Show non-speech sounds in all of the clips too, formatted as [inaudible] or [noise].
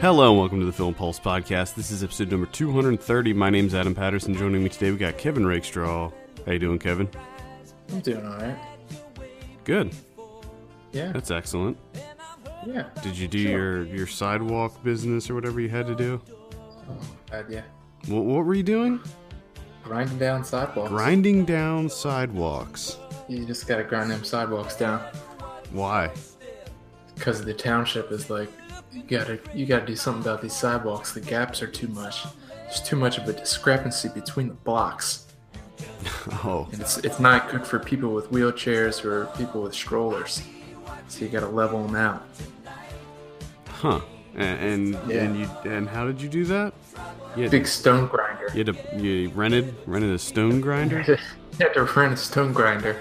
Hello and welcome to the Film Pulse podcast. This is episode number 230. My name's Adam Patterson. Joining me today, we got Kevin Rakestraw. How you doing, Kevin? I'm doing all right. Good. Yeah. That's excellent. yeah. Did you do Sure. your your sidewalk business or whatever you had to do? Oh, bad, yeah. What, what were you doing? Grinding down sidewalks. Grinding down sidewalks. You just gotta grind them sidewalks down Why? because the township is like, you gotta, you gotta do something about these sidewalks. The gaps are too much. There's too much of a discrepancy between the blocks, [laughs] Oh, and it's it's not good for people with wheelchairs or people with strollers. So you gotta level them out. huh. And and, Yeah. and you and how did you do that? You Big stone grinder. you, had to, you rented rented a stone grinder. [laughs] you had to rent a stone grinder,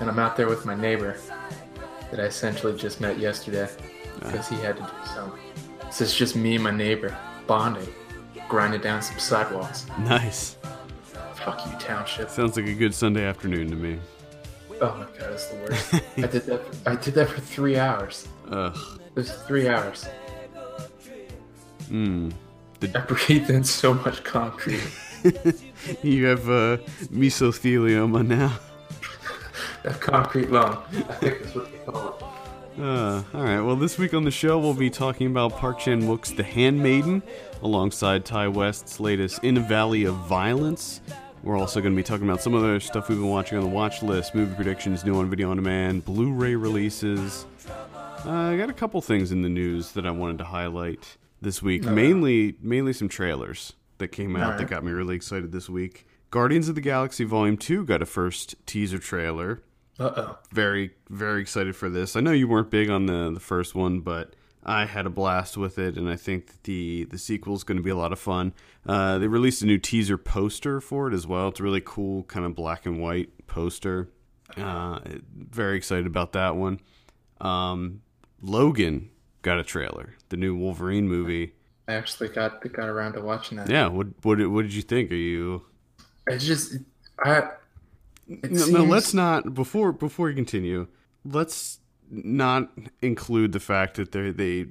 and I'm out there with my neighbor that I essentially just met yesterday because he had to do some. So it's just me and my neighbor bonding, grinding down some sidewalks. Nice. Fuck you, township. Sounds like a good Sunday afternoon to me. Oh my god, it's the worst. I did that. For, I did that for three hours. Ugh. It was three hours. Mmm. Did... I breathed in so much concrete. [laughs] You have uh, mesothelioma now. [laughs] That concrete lung. I think that's what they call it. Uh, all right. Well, this week on the show, we'll be talking about Park Chan Wook's The Handmaiden, alongside Ti West's latest In a Valley of Violence. We're also going to be talking about some other stuff we've been watching on the watch list, movie predictions, new on video on demand, Blu-ray releases. Uh, I got a couple things in the news that I wanted to highlight this week. Mainly, mainly some trailers that came out that got me really excited this week. Guardians of the Galaxy Volume Two got a first teaser trailer Uh oh. very very excited for this. I know you weren't big on the the first one, but I had a blast with it, and I think that the the sequel is going to be a lot of fun. Uh, they released a new teaser poster for it as well. It's a really cool kind of black and white poster. Uh, very excited about that one. Um, Logan got a trailer, the new Wolverine movie. I actually got got around to watching that. Yeah, what what did- what did you think? Are you It's just I. It no, seems, no, let's not before before you continue. Let's not include the fact that they they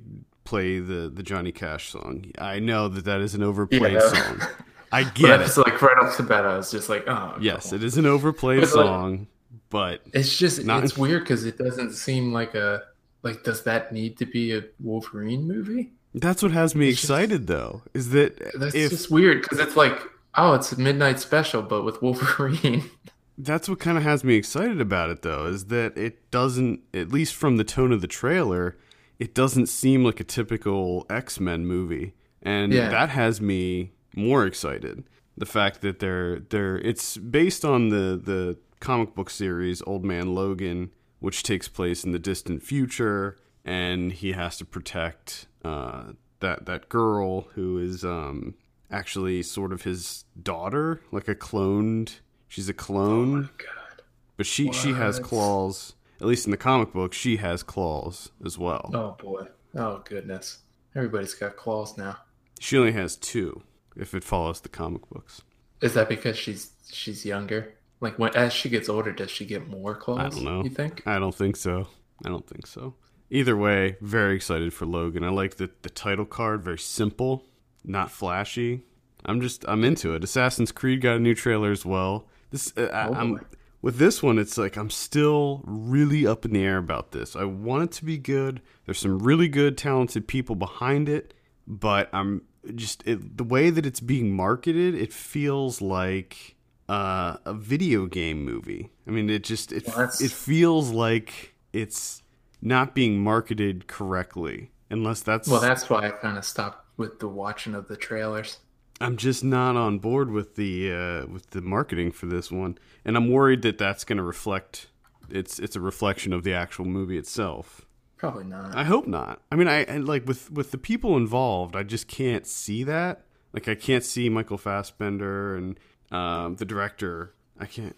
play the the Johnny Cash song. I know that that is an overplayed Yeah. song. [laughs] I But get it's it. like right off the bat, I was just like, oh. Yes, cool. it is an overplayed It's like- song, but It's just Not- it's weird because it doesn't seem like a like. Does that need to be a Wolverine movie? that's what has me It's just- excited though. Is that That's if just weird because it's like, oh, it's a midnight special, but with Wolverine. [laughs] That's what kind of has me excited about it, though, is that it doesn't, at least from the tone of the trailer, it doesn't seem like a typical X Men movie, and Yeah. that has me more excited. The fact that they're they're it's based on the the comic book series Old Man Logan, which takes place in the distant future, and he has to protect uh, that that girl who is um, actually sort of his daughter, like a cloned. She's a oh clone, God. but she she has claws. At least in the comic book, she has claws as well. Oh boy. Oh goodness. Everybody's got claws now. She only has two, if it follows the comic books. Is that because she's she's younger? Like when as she gets older, does she get more claws? I don't know. You think? I don't think so. I don't think so. Either way, very excited for Logan. I like the the title card, very simple, not flashy. I'm just I'm into it. Assassin's Creed got a new trailer as well. This uh, I, Oh, I'm with this one. It's like I'm still really up in the air about this. I want it to be good. There's some really good, talented people behind it, but I'm just it, the way that it's being marketed. It feels like uh, a video game movie. I mean, it just it Well, it feels like it's not being marketed correctly. Unless that's Well, that's why I kind of stopped with the watching of the trailers. I'm just not on board with the uh, with the marketing for this one, and I'm worried that that's going to reflect it's it's a reflection of the actual movie itself. Probably not. I hope not. I mean, I, I like with with the people involved, I just can't see that. Like, I can't see Michael Fassbender and um, the director. I can't.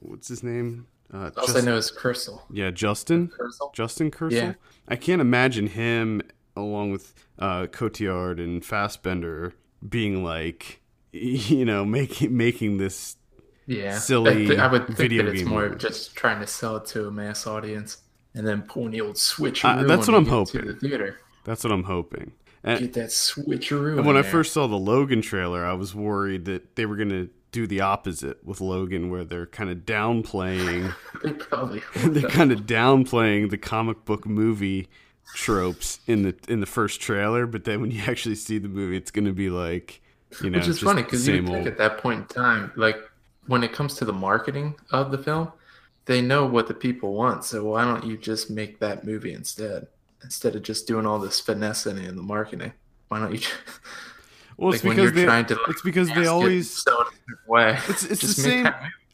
What's his name? Uh, All I Just- know is Kurzel. yeah, Justin. Kurzel. Justin Kurzel. Yeah. I can't imagine him along with uh, Cotillard and Fassbender being like, [laughs] you know, making making this. Yeah, silly I, thi- I would think video that it's game more movie. just trying to sell it to a mass audience and then pulling the old switch. Uh, that's what I'm To hoping. the theater. That's what I'm hoping. And, Get that switcheroo. and when I first saw the Logan trailer, I was worried that they were going to do the opposite with Logan, where they're kind of downplaying. [laughs] they probably [laughs] they're kind of downplaying the comic book movie tropes in the in the first trailer, but then when you actually see the movie, it's going to be like you know, Which is just funny because you think old. at that point in time, like when it comes to the marketing of the film, they know what the people want. So why don't you just make that movie instead? Instead of just doing all this finessing in the marketing, why don't you? Just, [laughs] Well, it's like because they to, like, it's because they always so in a different way. it's it's the same.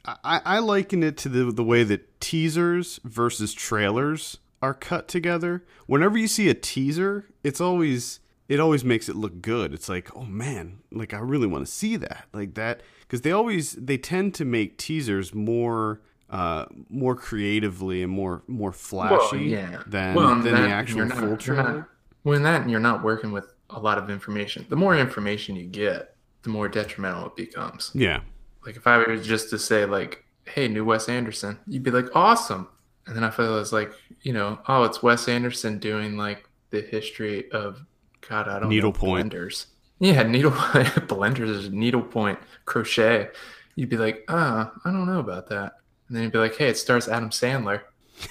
I, I liken it to the the way that teasers versus trailers are cut together. Whenever you see a teaser, it's always it always makes it look good. It's like, oh man, like I really want to see that, like that, because they always they tend to make teasers more uh more creatively and more more flashy yeah. than Well, than that- the actual not- full trailer. not- When that and you're not working with a lot of information, the more information you get, the more detrimental it becomes. Yeah, Like if I were just to say like, "Hey, new Wes Anderson," you'd be like, "Awesome," and then I feel it's like, you know, oh, it's Wes Anderson doing like the history of God, I don't Needlepoint. know blenders. Yeah, needle [laughs] blenders is needlepoint crochet. You'd be like, ah, I don't know about that, and then you'd be like, hey, it stars Adam Sandler.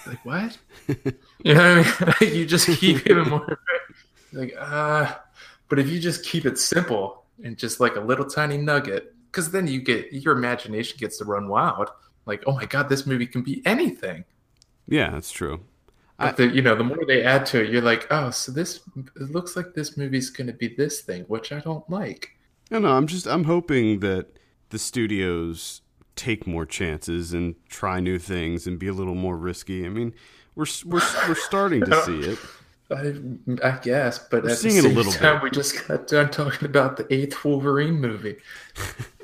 Like what? [laughs] you know what I mean? [laughs] you just keep giving more. Like ah, but if you just keep it simple and just like a little tiny nugget, because then you get your imagination gets to run wild. Like, oh my god, this movie can be anything. Yeah, that's true. But the, you know, the more they add to it, you're like, oh, so this it looks like this movie's going to be this thing, which I don't like. No, no, I'm just I'm hoping that the studios take more chances and try new things and be a little more risky. I mean, we're we're we're starting to [laughs] see it. I, I guess, but We're at the seeing it a same little time, bit. we just got done talking about the eighth Wolverine movie. [laughs]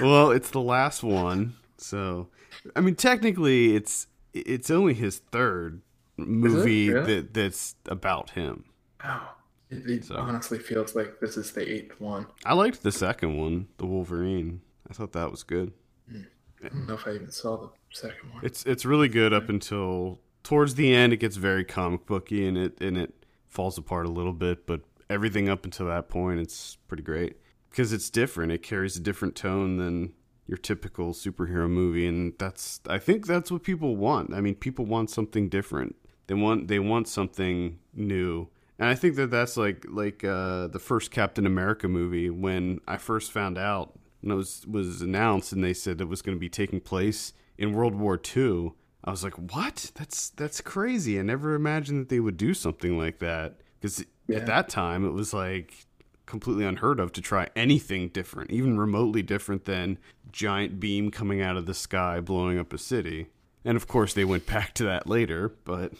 Well, it's the last one, so I mean, technically, it's it's only his third movie Really? that that's about him. Wow, it, it So. honestly feels like this is the eighth one. I liked the second one, the Wolverine. I thought that was good. Hmm. I don't know if I even saw the second one. It's it's really good up until towards the end. It gets very comic booky and it and it falls apart a little bit, but everything up until that point, it's pretty great because it's different. It carries a different tone than your typical superhero movie, and that's I think that's what people want. I mean, people want something different. They want they want something new. And I think that that's like like uh, the first Captain America movie when I first found out when it was was announced and they said it was going to be taking place in World War II. I was like, "What? That's that's crazy! I never imagined that they would do something like that." Because Yeah. at that time, it was like completely unheard of to try anything different, even remotely different than giant beam coming out of the sky blowing up a city. And of course, they went back to that later, but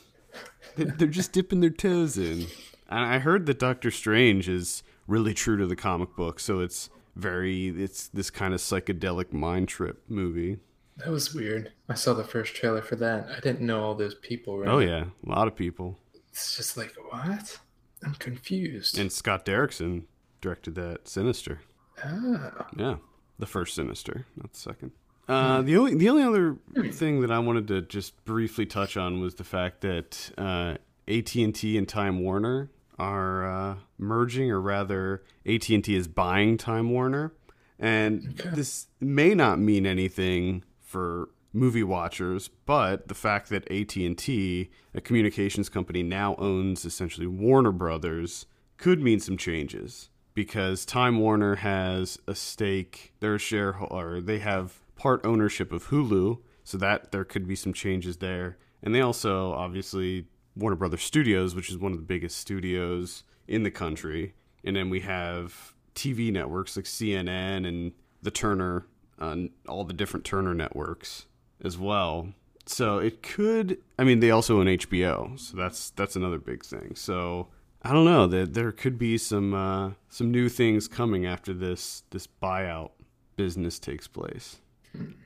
they- they're just dipping their toes in. And I heard that Doctor Strange is really true to the comic book, so it's very it's this kind of psychedelic mind trip movie. That was weird. I saw the first trailer for that. I didn't know all those people. Right? Oh yeah, a lot of people. It's just like what? I'm confused. And Scott Derrickson directed that Sinister. ah, Yeah, the first Sinister, not the second. Uh, the only the only other thing that I wanted to just briefly touch on was the fact that uh, AT and T and Time Warner are uh, merging, or rather, AT and T is buying Time Warner, and this may not mean anything for movie watchers, but the fact that AT and T, a communications company, now owns essentially Warner Brothers, could mean some changes because Time Warner has a stake. their share, shareholder. They have part ownership of Hulu, so that there could be some changes there. And they also, obviously, Warner Brothers Studios, which is one of the biggest studios in the country. And then we have TV networks like CNN and the Turner, uh, all the different Turner networks as well. So it could. I mean, they also own HBO, so that's that's another big thing. So I don't know. that there could be some uh, some new things coming after this this buyout business takes place.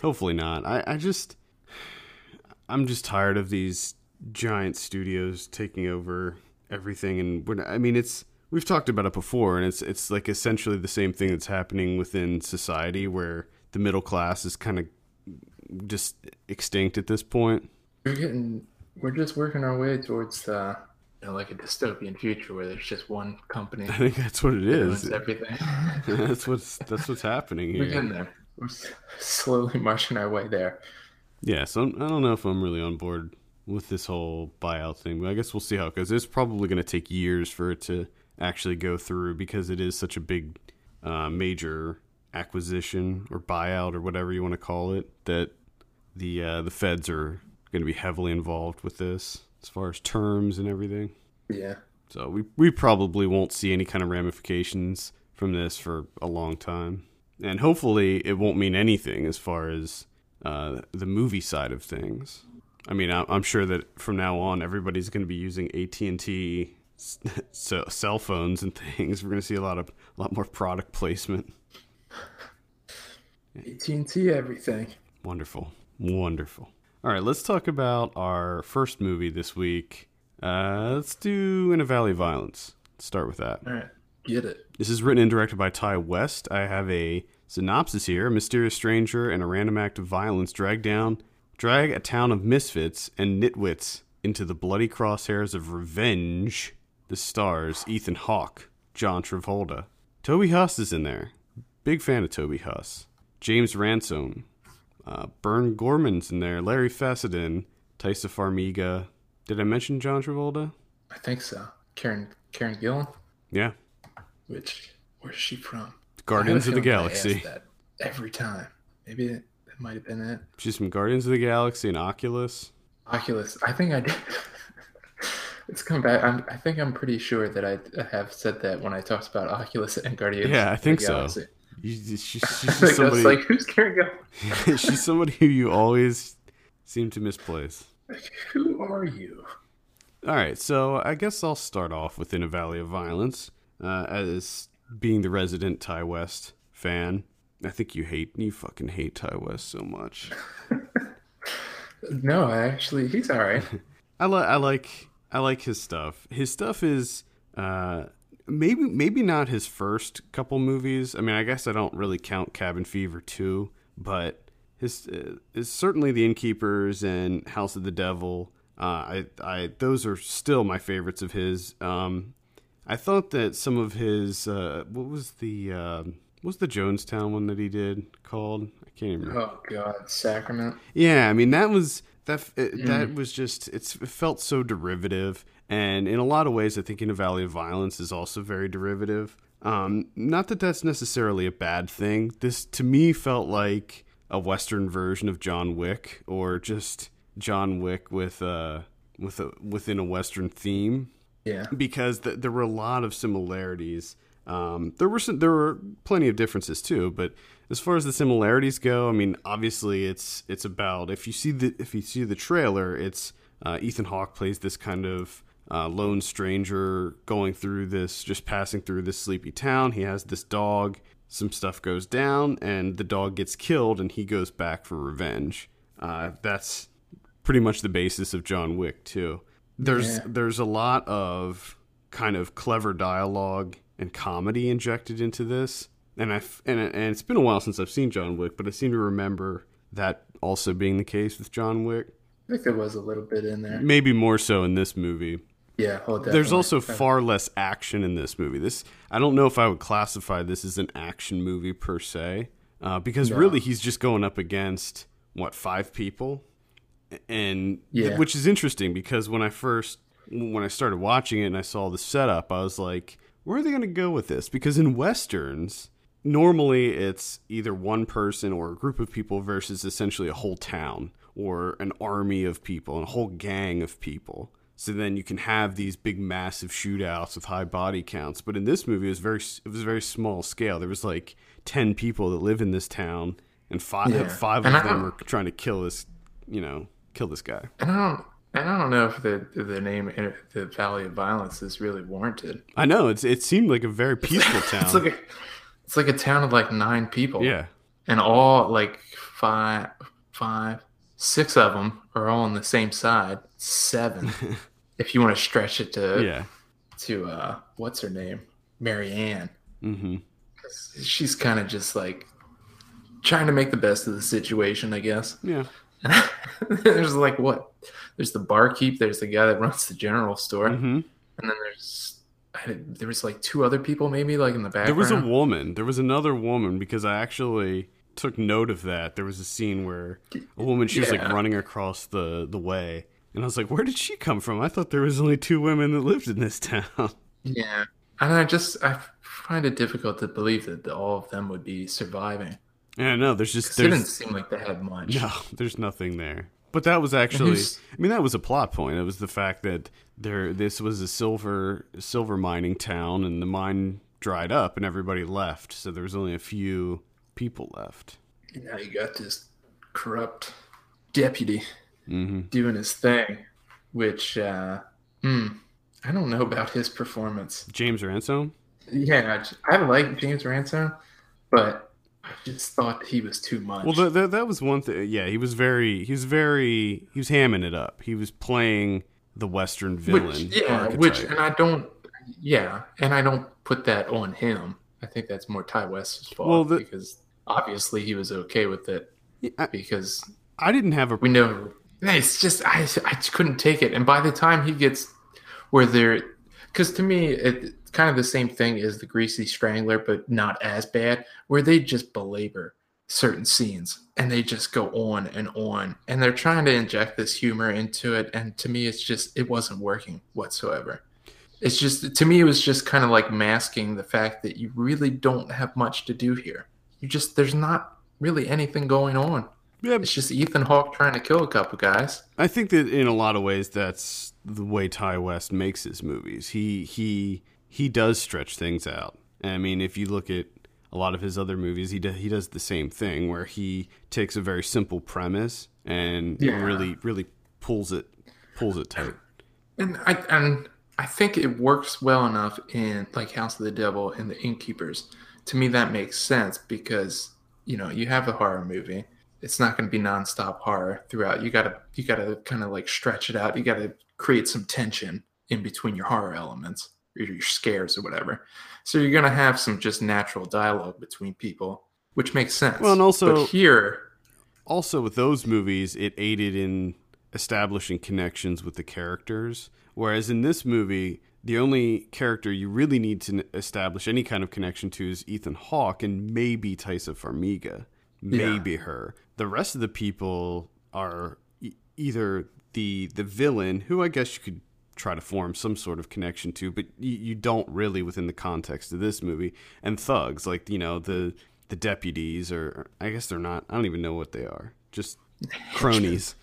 Hopefully not. I, I just I'm just tired of these giant studios taking over everything, and we're I mean it's we've talked about it before, and it's it's like essentially the same thing that's happening within society where the middle class is kind of just extinct at this point. we're getting. We're just working our way towards uh, you know, like a dystopian future where there's just one company [laughs] I think that's what it is. everything. [laughs] that's [laughs] what's that's what's happening here. We're getting there. We're slowly marching our way there. Yeah, so I'm, I don't know if I'm really on board with this whole buyout thing, but I guess we'll see how it goes. It's probably going to take years for it to actually go through because it is such a big, uh, major acquisition or buyout or whatever you want to call it. That the uh, the feds are going to be heavily involved with this as far as terms and everything. Yeah. So we we probably won't see any kind of ramifications from this for a long time, and hopefully it won't mean anything as far as uh, the movie side of things. I mean, I- I'm sure that from now on everybody's going to be using AT and T [laughs] cell phones and things. We're going to see a lot of a lot more product placement. AT&T everything. Wonderful, wonderful. All right, let's talk about our first movie this week. Uh, let's do In a Valley of Violence. Let's start with that. All right. Get it. This is written and directed by Ti West. I have a synopsis here. A mysterious stranger and a random act of violence drag down drag a town of misfits and nitwits into the bloody crosshairs of revenge. The stars Ethan Hawke, John Travolta. Toby Huss is in there. Big fan of Toby Huss. James Ransone. Uh, Burn Gorman's in there. Larry Fessenden. Taissa Farmiga. Did I mention John Travolta? I think so. Karen Karen Gillan, Yeah. which where's she from? Guardians of the Galaxy. that every time. Maybe that, that might have been it. She's from Guardians of the Galaxy and Oculus. Oculus. I think I did. [laughs] it's come back. I'm, I think I'm pretty sure that I have said that when I talked about Oculus and Guardians. Yeah, I think so. Galaxy. You, she's, she's [laughs] just I somebody. like, who's Karen Gillan? [laughs] she's somebody who you always seem to misplace. Like, who are you? All right, so I guess I'll start off within a Valley of Violence uh, as being the resident Ti West fan. I think you hate you fucking hate Ti West so much. [laughs] No, I actually, he's all right. I like I like I like his stuff. His stuff is uh maybe maybe not his first couple movies. I mean, I guess I don't really count Cabin Fever 2, but his uh, is certainly The Innkeepers and House of the Devil. Uh, I I those are still my favorites of his. Um I thought that some of his uh what was the um what was the Jonestown one that he did called? I can't even remember. Oh God, Sacrament. Yeah, I mean that was that it, that was just it's, it felt so derivative, and in a lot of ways, I think In a Valley of Violence is also very derivative. Um, not that that's necessarily a bad thing. This to me felt like a Western version of John Wick, or just John Wick with uh with a within a Western theme Yeah. because th- there were a lot of similarities. Um, there were some, there were plenty of differences too, but as far as the similarities go, I mean, obviously it's it's about if you see the if you see the trailer, it's uh, Ethan Hawke plays this kind of uh, lone stranger going through this, just passing through this sleepy town. He has this dog. Some stuff goes down, and the dog gets killed, and he goes back for revenge. Uh, that's pretty much the basis of John Wick too. There's Yeah. there's a lot of kind of clever dialogue and comedy injected into this, and I and and it's been a while since I've seen John Wick, but I seem to remember that also being the case with John Wick. I think there was a little bit in there. Maybe more so in this movie. Yeah. Oh, There's also far less action in this movie. This I don't know if I would classify this as an action movie per se, uh, because really he's just going up against what five people, and Yeah. which is interesting because when I first when I started watching it and I saw the setup, I was like, where are they going to go with this? Because in westerns, normally it's either one person or a group of people versus essentially a whole town or an army of people and a whole gang of people. So then you can have these big, massive shootouts with high body counts. But in this movie, it was very it was very small scale. There was like ten people that live in this town, and five Yeah. five And of I them are trying to kill this, you know, kill this guy. And I don't. And I don't know if the the name eh, the Valley of Violence is really warranted. I know it's it seemed like a very peaceful town. It's like a, it's like a town of like nine people. yeah, and all like five, five, six of them are all on the same side. Seven, [laughs] if you want to stretch it to yeah, to uh, what's her name, Marianne. Ann. hmm She's kind of just like trying to make the best of the situation, I guess. yeah. [laughs] there's like what? There's the barkeep. There's the guy that runs the general store. hmm and then there's I, there was like two other people maybe like in the background. There was a woman. There was another woman because I actually took note of that. There was a scene where a woman she was like running across the the way, and I was like, "Where did she come from?" I thought there was only two women that lived in this [laughs] town. Yeah, and I just I find it difficult to believe that all of them would be surviving. Yeah, no, there's just 'Cause It didn't seem like they had much. no, there's nothing there. But that was actually, I mean, that was a plot point. It was the fact that there this was a silver silver mining town, and the mine dried up, and everybody left. So there was only a few people left. And now you got this corrupt deputy hmm doing his thing, which uh, hmm, I don't know about his performance. James Ransone. Yeah, I like James Ransone, but I just thought he was too much. Well, th- th- that was one thing. Yeah, he was very, he was very, he was hamming it up. He was playing the Western villain. which, yeah, archetype. which, and I don't, yeah, and I don't put that on him. I think that's more Ti West's fault Well, the- because obviously he was okay with it Yeah, I, because I didn't have a. we know it's just I I couldn't take it. And by the time he gets where they're, because to me it kind of the same thing as the Greasy Strangler, but not as bad, where they just belabor certain scenes and they just go on and on. And they're trying to inject this humor into it. And to me it's just it wasn't working whatsoever. It's just to me it was just kind of like masking the fact that you really don't have much to do here. You just there's not really anything going on Yeah, it's just Ethan Hawke trying to kill a couple guys. I think that in a lot of ways that's the way Ti West makes his movies. He he he does stretch things out. I mean, if you look at a lot of his other movies, he does, he does the same thing where he takes a very simple premise and Yeah. really really pulls it pulls it tight. And I and I think it works well enough in like House of the Devil and The Innkeepers. To me, that makes sense because you know you have a horror movie. It's not going to be nonstop horror throughout. You gotta you gotta kind of like stretch it out. You gotta create some tension in between your horror elements or your scares or whatever. So you're gonna have some just natural dialogue between people, which makes sense. Well, and also- but here, also with those movies it aided in establishing connections with the characters whereas in this movie the only character you really need to establish any kind of connection to is Ethan Hawke and maybe Taissa Farmiga maybe her the rest of the people are e- either the the villain who I guess you could try to form some sort of connection to but you, you don't really within the context of this movie and thugs like you know the the deputies or I guess they're not I don't even know what they are. Just [laughs] cronies.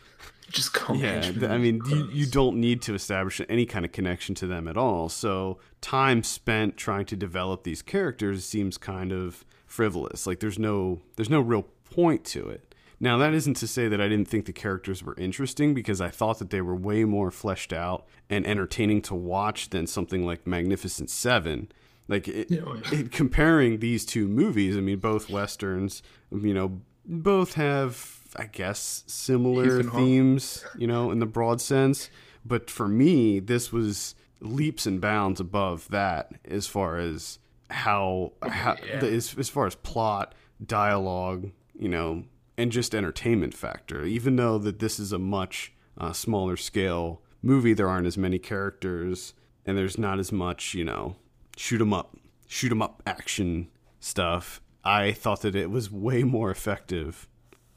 Just call yeah th- I mean you, you don't need to establish any kind of connection to them at all. So time spent trying to develop these characters seems kind of frivolous. Like there's no there's no real point to it now that isn't to say that I didn't think the characters were interesting because I thought that they were way more fleshed out and entertaining to watch than something like Magnificent 7 like it, Yeah, oh, yeah. it, comparing these two movies, I mean, both westerns, you know, both have, I guess, similar Ethan themes, you know, in the broad sense. But for me, this was leaps and bounds above that as far as how, how yeah. the, as, as far as plot, dialogue, you know, and just entertainment factor. Even though that this is a much uh, smaller scale movie, there aren't as many characters, and there's not as much, you know, shoot 'em up, shoot 'em up action stuff. I thought that it was way more effective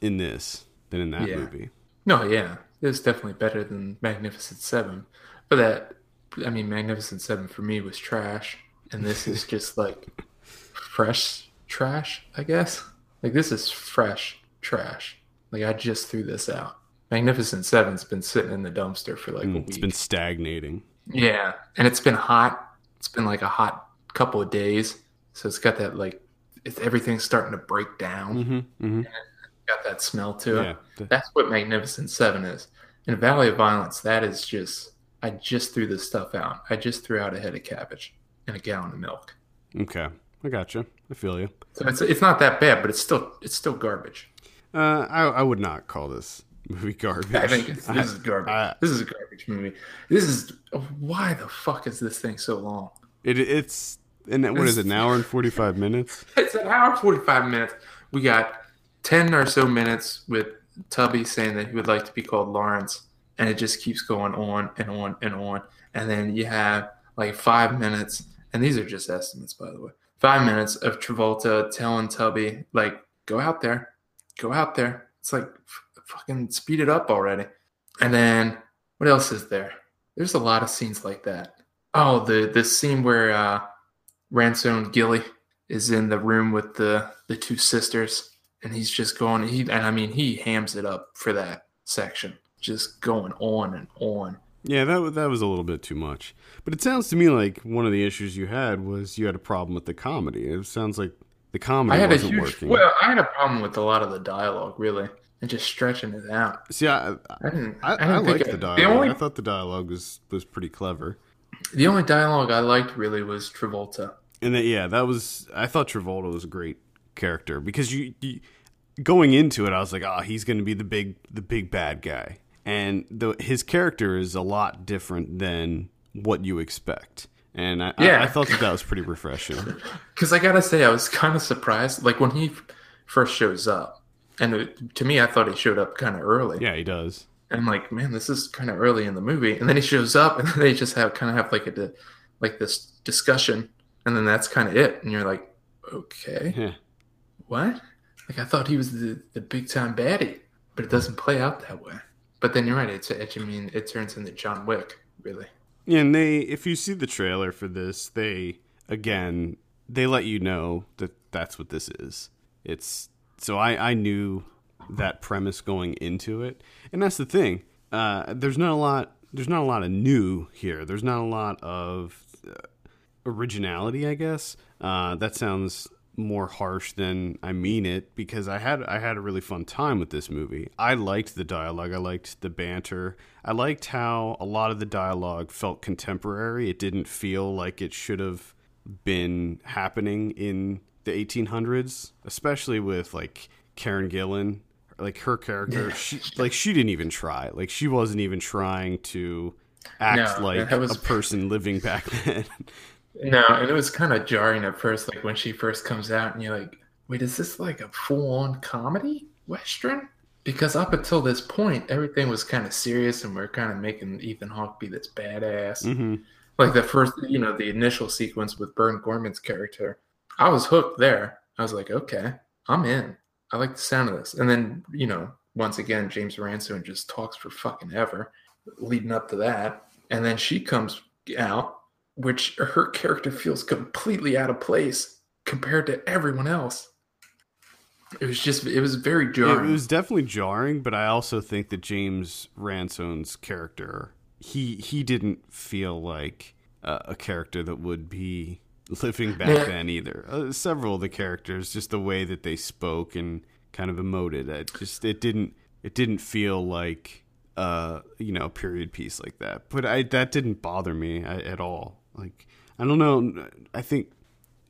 in this than in that Yeah. movie. No, yeah, it was definitely better than Magnificent Seven. But that, I mean, Magnificent Seven for me was trash, and this is [laughs] just like fresh trash, I guess. Like this is fresh trash. Like I just threw this out. Magnificent Seven's been sitting in the dumpster for like a Mm, It's week. been stagnating. Yeah, and it's been hot. It's been like a hot couple of days, so it's got that like it's, everything's starting to break down. hmm hmm Got that smell to it. Yeah. That's what Magnificent Seven is. In Valley of Violence, that is just I just threw this stuff out. I just threw out a head of cabbage and a gallon of milk. Okay. I got you. I feel you. So it's it's not that bad, but it's still it's still garbage. Uh, I, I would not call this movie [laughs] garbage. I think it's, this I- is garbage. I- this is a garbage movie. This is why the fuck is this thing so long? It, it's and what is it? An hour and forty five minutes. [laughs] It's an hour forty five minutes. We got ten or so minutes with Tubby saying that he would like to be called Lawrence, and it just keeps going on and on and on. And then you have like five minutes, and these are just estimates, by the way. Five minutes of Travolta telling Tubby, like, go out there, go out there. It's like, f- fucking speed it up already. And then what else is there? There's a lot of scenes like that. Oh, the the scene where uh, Ransone Gilly is in the room with the the two sisters, and he's just going. He and I mean he hams it up for that section, just going on and on. Yeah, that that was a little bit too much. But it sounds to me like one of the issues you had was you had a problem with the comedy. It sounds like the comedy I had a wasn't huge working. well, I had a problem with a lot of the dialogue, really, and just stretching it out. See, I I didn't. I, I, I, liked it- the dialogue. The only I thought the dialogue was was pretty clever. the only dialogue I liked really was Travolta. And that, yeah, that was. I thought Travolta was a great character because you, you going into it, I was like, oh, he's going to be the big the big bad guy, and the, his character is a lot different than what you expect. And I, Yeah. I, I thought that that was pretty refreshing. [laughs] Because I gotta say, I was kind of surprised. Like when he first shows up, and it, to me, I thought he showed up kind of early. Yeah, he does. And I'm like, man, this is kind of early in the movie. And then he shows up, and [laughs] they just have kind of have like a di- like this discussion, and then that's kind of it. And you're like, okay, Yeah. what? Like I thought he was the, the big time baddie, but it doesn't play out that way. But then you're right. It's, it's I mean, it turns into John Wick, really. And they if you see the trailer for this, they again they let you know that that's what this is. It's so I I knew that premise going into it, and that's the thing. Uh, there's not a lot. There's not a lot of new here. There's not a lot of uh, originality, I guess. Uh, that sounds more harsh than I mean it because I had I had a really fun time with this movie. I liked the dialogue, I liked the banter. I liked how a lot of the dialogue felt contemporary. It didn't feel like it should have been happening in the 1800s, especially with like Karen Gillan, like her character, she like she didn't even try. Like she wasn't even trying to act No, like was- a person living back [laughs] then. No, and it was kind of jarring at first, like when she first comes out, and you're like, wait, is this like a full on comedy Western? Because up until this point, everything was kind of serious, and we're kind of making Ethan Hawke be this badass. hmm Like the first, you know, the initial sequence with Burn Gorman's character, I was hooked there. I was like, okay, I'm in. I like the sound of this. And then, you know, once again, James Ransone just talks for fucking ever leading up to that. And then she comes out, which her character feels completely out of place compared to everyone else. It was just, it was very jarring. It was definitely jarring, but I also think that James Ransone's character he he didn't feel like uh, a character that would be living back Yeah. then either. Uh, several of the characters, just the way that they spoke and kind of emoted, it just it didn't it didn't feel like uh you know a period piece like that. But I that didn't bother me at all. Like I don't know. I think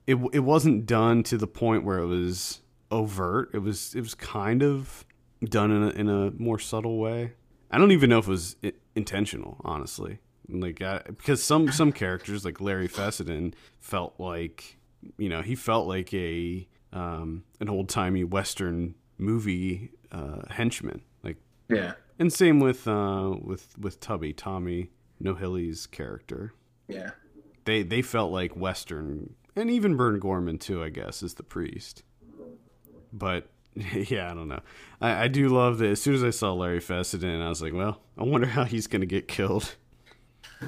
it it wasn't done to the point where it was overt. It was it was kind of done in a, in a more subtle way. I don't even know if it was intentional, honestly. Like I, because some some [laughs] characters like Larry Fessenden felt like you know he felt like a um, an old timey western movie uh, henchman. Like yeah. and same with uh, with with Tubby Tommy Nohilly's character Yeah. They they felt like Western, and even Burn Gorman too, I guess, is the priest. But [laughs] yeah, I don't know. I, I do love that. As soon as I saw Larry Fessenden, I was like, well, I wonder how he's gonna get killed. [laughs]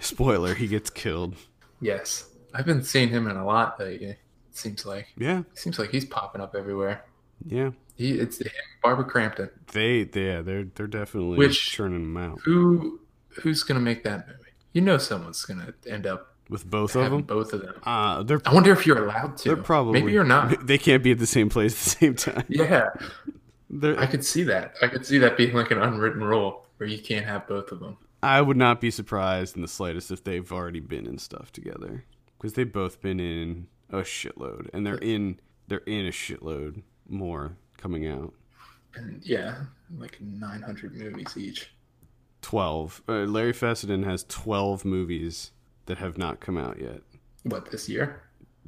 Spoiler: he gets killed. Yes. I've been seeing him in a lot lately, it seems like. Yeah, Seems like he's popping up everywhere. yeah. He, it's him, Barbara Crampton. They, they yeah, they're they're definitely Which- churning them out Who who's gonna make that movie? You know, someone's gonna end up with both of them. both of them. Uh, they're I wonder if you're allowed to. they're probably maybe you're not. [laughs] They can't be at the same place at the same time. [laughs] Yeah, They're, I could see that. I could see that being like an unwritten rule where you can't have both of them. I would not be surprised in the slightest if they've already been in stuff together because they've both been in a shitload, and they're in they're in a shitload more coming out. And yeah, like 900 movies each. Twelve. Uh, Larry Fessenden has twelve movies that have not come out yet. What this year?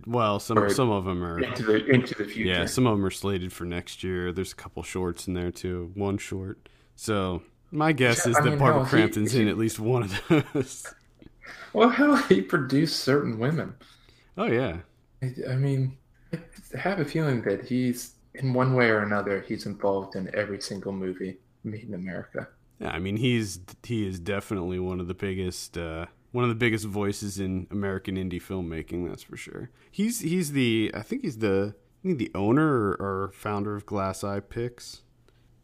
Well, some Or- some of them are. Into the into the future. Yeah, some of them are slated for next year. There's a couple shorts in there too. One short. So my guess is I that mean, Barbara no, he- Crampton's in he- at least one of those. [laughs] well, how he produced certain women. Oh yeah. I, I mean, I have a feeling that he's in one way or another he's involved in every single movie made in America. Yeah, I mean he's he is definitely one of the biggest uh, one of the biggest voices in American indie filmmaking. That's for sure. He's he's the I think he's the I think the owner or, or founder of Glass Eye Pix.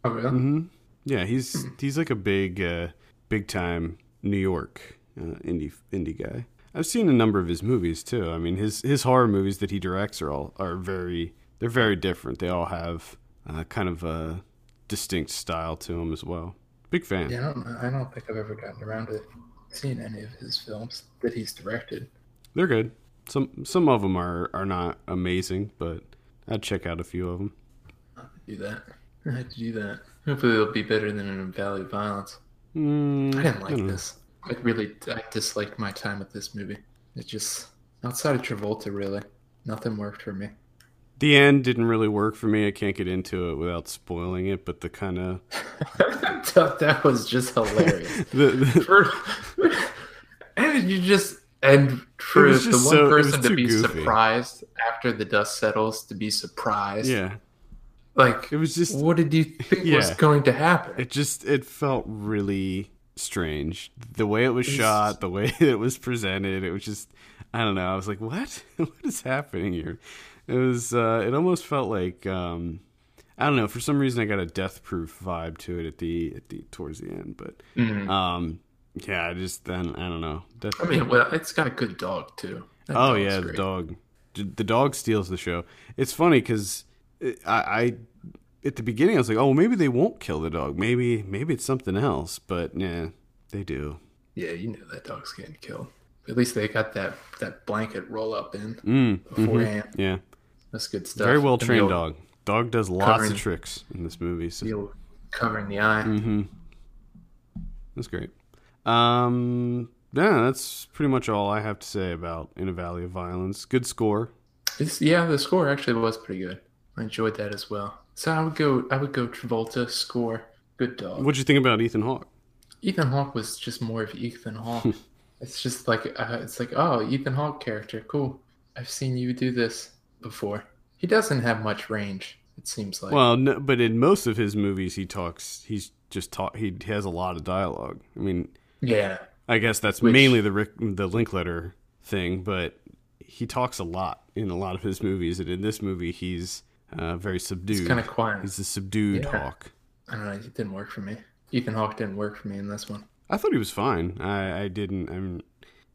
Oh, really? hmm Yeah, he's he's like a big uh, big time New York uh, indie indie guy. I've seen a number of his movies too. I mean his his horror movies that he directs are all are very they're very different. They all have uh, kind of a distinct style to them as well. Big fan. Yeah, I don't, I don't think I've ever gotten around to seeing any of his films that he's directed. They're good. Some some of them are are not amazing, but I'd check out a few of them. I have to do that. I have to do that. Hopefully, it'll be better than an Valley of Violence. Mm, I didn't like know. this. I really, I disliked my time with this movie. It just outside of Travolta, really, nothing worked for me. The end didn't really work for me. I can't get into it without spoiling it, but the kind of [laughs] that, that was just hilarious. [laughs] the, the for, and you just and for the one so- person to be goofy. surprised after the dust settles to be surprised yeah, like it was just what did you think was going to happen it just it felt really strange. The way it was It's- shot, the way [laughs] it was presented, it was just I don't know. I was like, what? what is happening here? It was uh, it almost felt like um, I don't know. For some reason, I got a death proof vibe to it at the at the towards the end, but Mhm. um, yeah, I just then I don't know. Death, i mean well it's got a good dog too That Oh yeah, the dog. The dog steals the show. It's funny because I, I at the beginning I was like, oh, maybe they won't kill the dog. Maybe maybe it's something else. But yeah, they do. yeah you know that dog's getting killed at least they got that that blanket roll up in Mm, mhm. beforehand Yeah, that's good stuff very well trained dog. Dog does lots covering- of tricks in this movie. So covering the eye Mm-hmm. that's great. Um, yeah, that's pretty much all I have to say about In a Valley of Violence. Good score. It's, yeah, the score actually was pretty good. I enjoyed that as well. So I would go. I would go Travolta score. Good dog. What'd you think about Ethan Hawke? Ethan Hawke was just more of Ethan Hawke. [laughs] it's just like uh, it's like oh Ethan Hawke character, cool. I've seen you do this before. He doesn't have much range. It seems like. Well, no, but in most of his movies, he talks. He's just talk. He has a lot of dialogue. I mean, yeah, I guess that's Which- mainly the Rick, the Linklater thing, but he talks a lot in a lot of his movies, and in this movie, he's uh, very subdued. kind of quiet. He's a subdued Yeah. Hawk. I don't know. It didn't work for me. Ethan Hawke didn't work for me in this one. I thought he was fine. I, I didn't. I mean,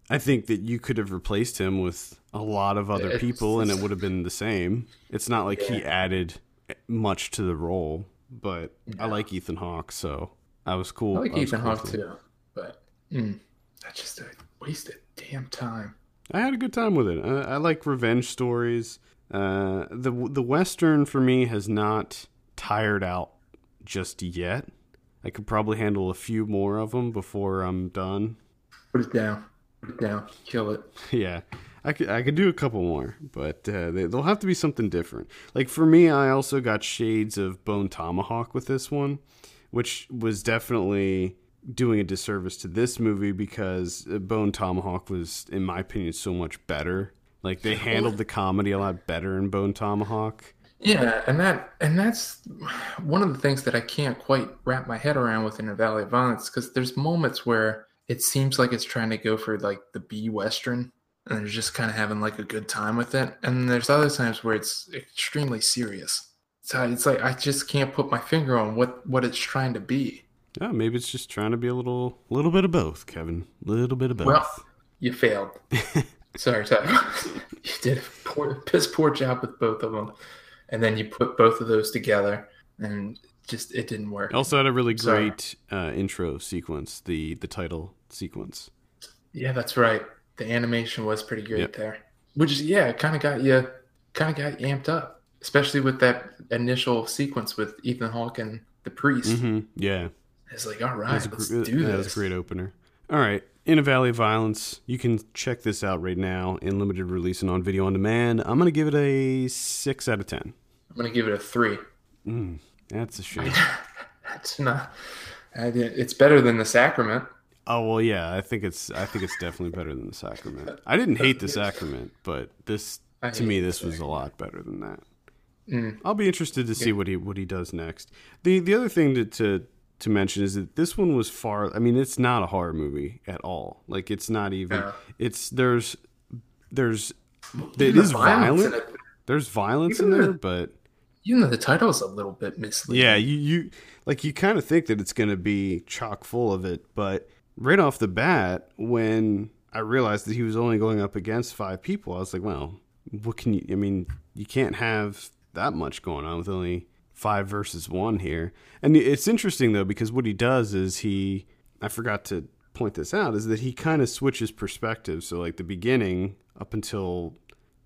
I think that you could have replaced him with a lot of other It's- people, and it would have been the same. It's not like he added much to the role, but I like Ethan Hawke, so I was cool. I like I Ethan cool Hawke too, but mm, that's just a waste of damn time. I had a good time with it. I, I like revenge stories. Uh, the the western for me has not tired out just yet. I could probably handle a few more of them before I'm done. Put it down. Put it down. Kill it. [laughs] yeah, I could I could do a couple more, but uh, they, they'll have to be something different. Like for me, I also got shades of Bone Tomahawk with this one, which was definitely doing a disservice to this movie because uh, Bone Tomahawk was, in my opinion, so much better. Like they handled the comedy a lot better in Bone Tomahawk. Yeah, and that and that's one of the things that I can't quite wrap my head around within a Valley of Violence because there's moments where it seems like it's trying to go for like the B Western and they're just kind of having like a good time with it, and there's other times where it's extremely serious. So it's like I just can't put my finger on what what it's trying to be. Yeah, maybe it's just trying to be a little, little bit of both, Kevin. A little bit of both. Well, you failed. [laughs] Sorry, Ti. [laughs] you did a poor, piss poor job with both of them, and then you put both of those together, and just it didn't work. also had a really great uh, intro sequence, the the title sequence. Yeah, that's right. The animation was pretty great Yep. there, which is yeah, kind of got you, kind of got you amped up, especially with that initial sequence with Ethan Hawke and the priest. hmm Yeah, It's like, all right, That let's gr- do that was this. a great opener. All right, In a Valley of Violence. You can check this out right now in limited release and on video on demand. I'm gonna give it a six out of ten. I'm gonna give it a three. Mm, that's a shame. [laughs] That's not. It's better than the Sacrament. Oh well, yeah. I think it's I think it's definitely better than the Sacrament. I didn't hate the Sacrament, but this I to me this was a lot better than that. Mm. I'll be interested to see what he what he does next. the The other thing to to to mention is that this one was far. I mean, it's not a horror movie at all. Like it's not even. Yeah. It's there's there's it is violent. There's violence Even in there, the- but Even though the title is a little bit misleading. yeah, you you like you kind of think that it's going to be chock full of it, but right off the bat, when I realized that he was only going up against five people, I was like, well, what can you? I mean, you can't have that much going on with only five versus one here. And it's interesting though because what he does is he, I forgot to point this out, is that he kind of switches perspective. So like the beginning up until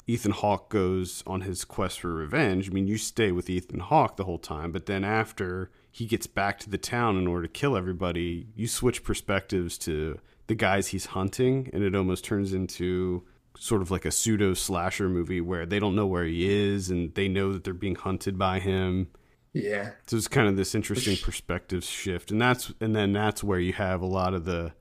Ethan Hawke goes on his quest for revenge. I mean, you stay with Ethan Hawke the whole time, but then after he gets back to the town in order to kill everybody, you switch perspectives to the guys he's hunting, and it almost turns into sort of like a pseudo slasher movie where they don't know where he is and they know that they're being hunted by him. Yeah. So it's kind of this interesting perspective shift, and that's and then that's where you have a lot of the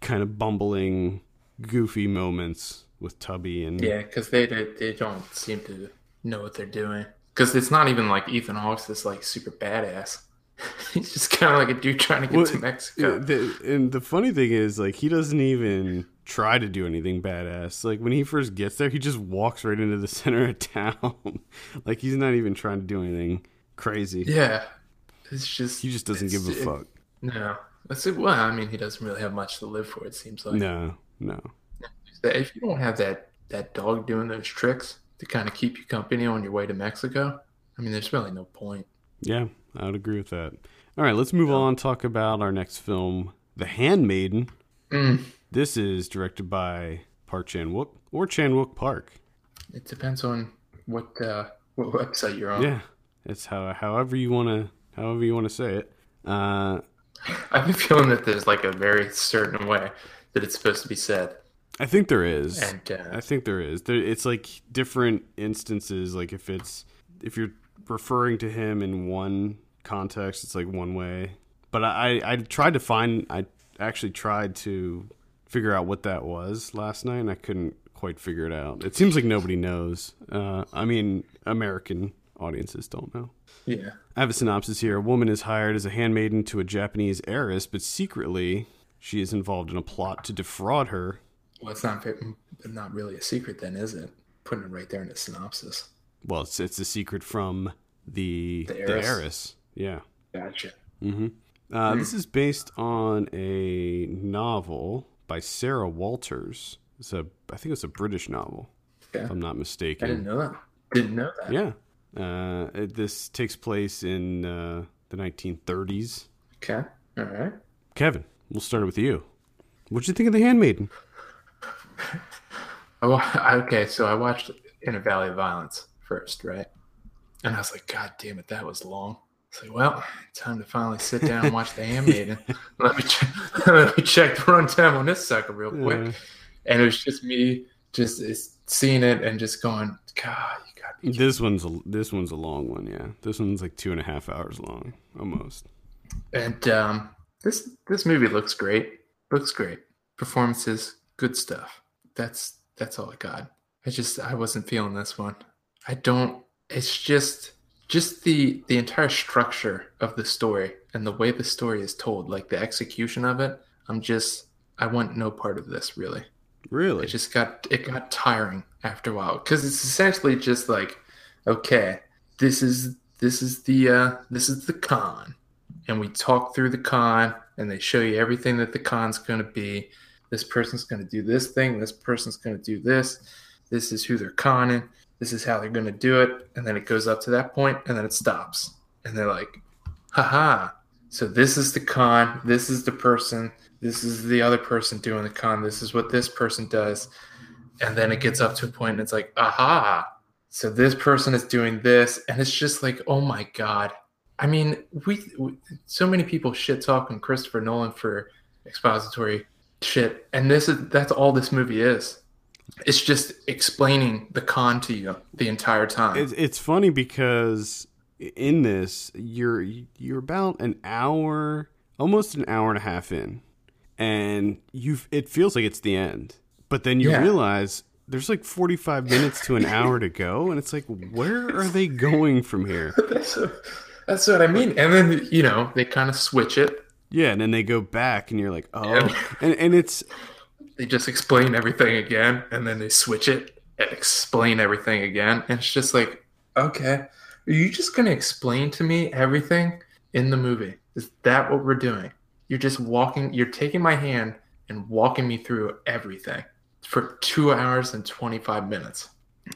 kind of bumbling, goofy moments with Tubby and Yeah, because they, they they don't seem to know what they're doing. Because it's not even like Ethan Hawke's this like super badass. [laughs] He's just kind of like a dude trying to get Well, to Mexico. The, and the funny thing is, like, he doesn't even try to do anything badass. Like, when he first gets there, he just walks right into the [laughs] center of town. [laughs] like, he's not even trying to do anything crazy. Yeah, it's just He just doesn't give a it- fuck. No, that's it. Well, I mean, he doesn't really have much to live for. It seems like. No, no. If you don't have that that dog doing those tricks to kind of keep you company on your way to Mexico, I mean, there's really no point. Yeah, I would agree with that. All right, let's move on. Talk about our next film, The Handmaiden. Mm, This is directed by Park Chan Wook or Chan Wook Park. it depends on what uh, what website you're on. Yeah, it's how however you want to however you want to say it. Uh, [laughs] I've been feeling that there's like a very certain way that it's supposed to be said, I think there is. and uh, I think there is. There, it's like different instances. Like if it's if you're referring to him in one context, it's like one way. But I, I, tried to find. I actually tried to figure out what that was last night, and I couldn't quite figure it out. It seems like nobody knows. Uh, I mean, American audiences don't know. yeah, I have a synopsis here. A woman is hired as a handmaiden to a Japanese heiress, but secretly she is involved in a plot to defraud her well, it's not not really a secret, then, is it? Putting it right there in the synopsis. Well, it's it's a secret from the The the heiress. Yeah. Gotcha. hmm Uh, This is based on a novel by Sarah Waters. It's a I think it's a British novel, Okay. if I'm not mistaken. I didn't know that. Didn't know that. Yeah. Uh, it, this takes place in uh, the 1930s. Okay. All right. Kevin, we'll start with you. What'd you think of The Handmaiden? I [laughs] okay, so I watched In a Valley of Violence first, right? And I was like, God damn it, that was long. It's like, well, time to finally sit down and watch The Handmaiden. [laughs] let me check, [laughs] let me check the runtime on this sucker real quick. Uh, And it was just me just seeing it and just going, God, you got be this one's a, this one's a long one. Yeah, this one's like two and a half hours long, almost. And um, this this movie looks great. Looks great. Performances, good stuff. That's that's all I got. I just I wasn't feeling this one. I don't. It's just just the the entire structure of the story and the way the story is told, like the execution of it. I'm just I want no part of this really. Really? It just got it got tiring after a while because it's essentially just like, okay, this is this is the uh, this is the con, and we talk through the con, and they show you everything that the con's going to be. This person's going to do this thing. This person's going to do this. This is who they're conning. This is how they're going to do it, and then it goes up to that point, and then it stops, and they're like, haha. So this is the con. This is the person. This is the other person doing the con. This is what this person does. And then it gets up to a point and it's like, aha. So this person is doing this. And it's just like, oh my God. I mean, we, we so many people shit talking Christopher Nolan for expository shit. And this is that's all this movie is. It's just explaining the con to you the entire time. It's it's funny because in this you're you're about an hour, almost an hour and a half in, and you it feels like it's the end. But then you Yeah. realize there's like 45 minutes to an hour to go and it's like where are they going from here? [laughs] That's, that's what I mean. And then you know they kind of switch it. Yeah, and then they go back and you're like, "Oh." Yeah. And and it's They just explain everything again, and then they switch it and explain everything again. And it's just like, okay, are you just gonna explain to me everything in the movie? Is that what we're doing? You're just walking. You're taking my hand and walking me through everything for two hours and twenty five minutes.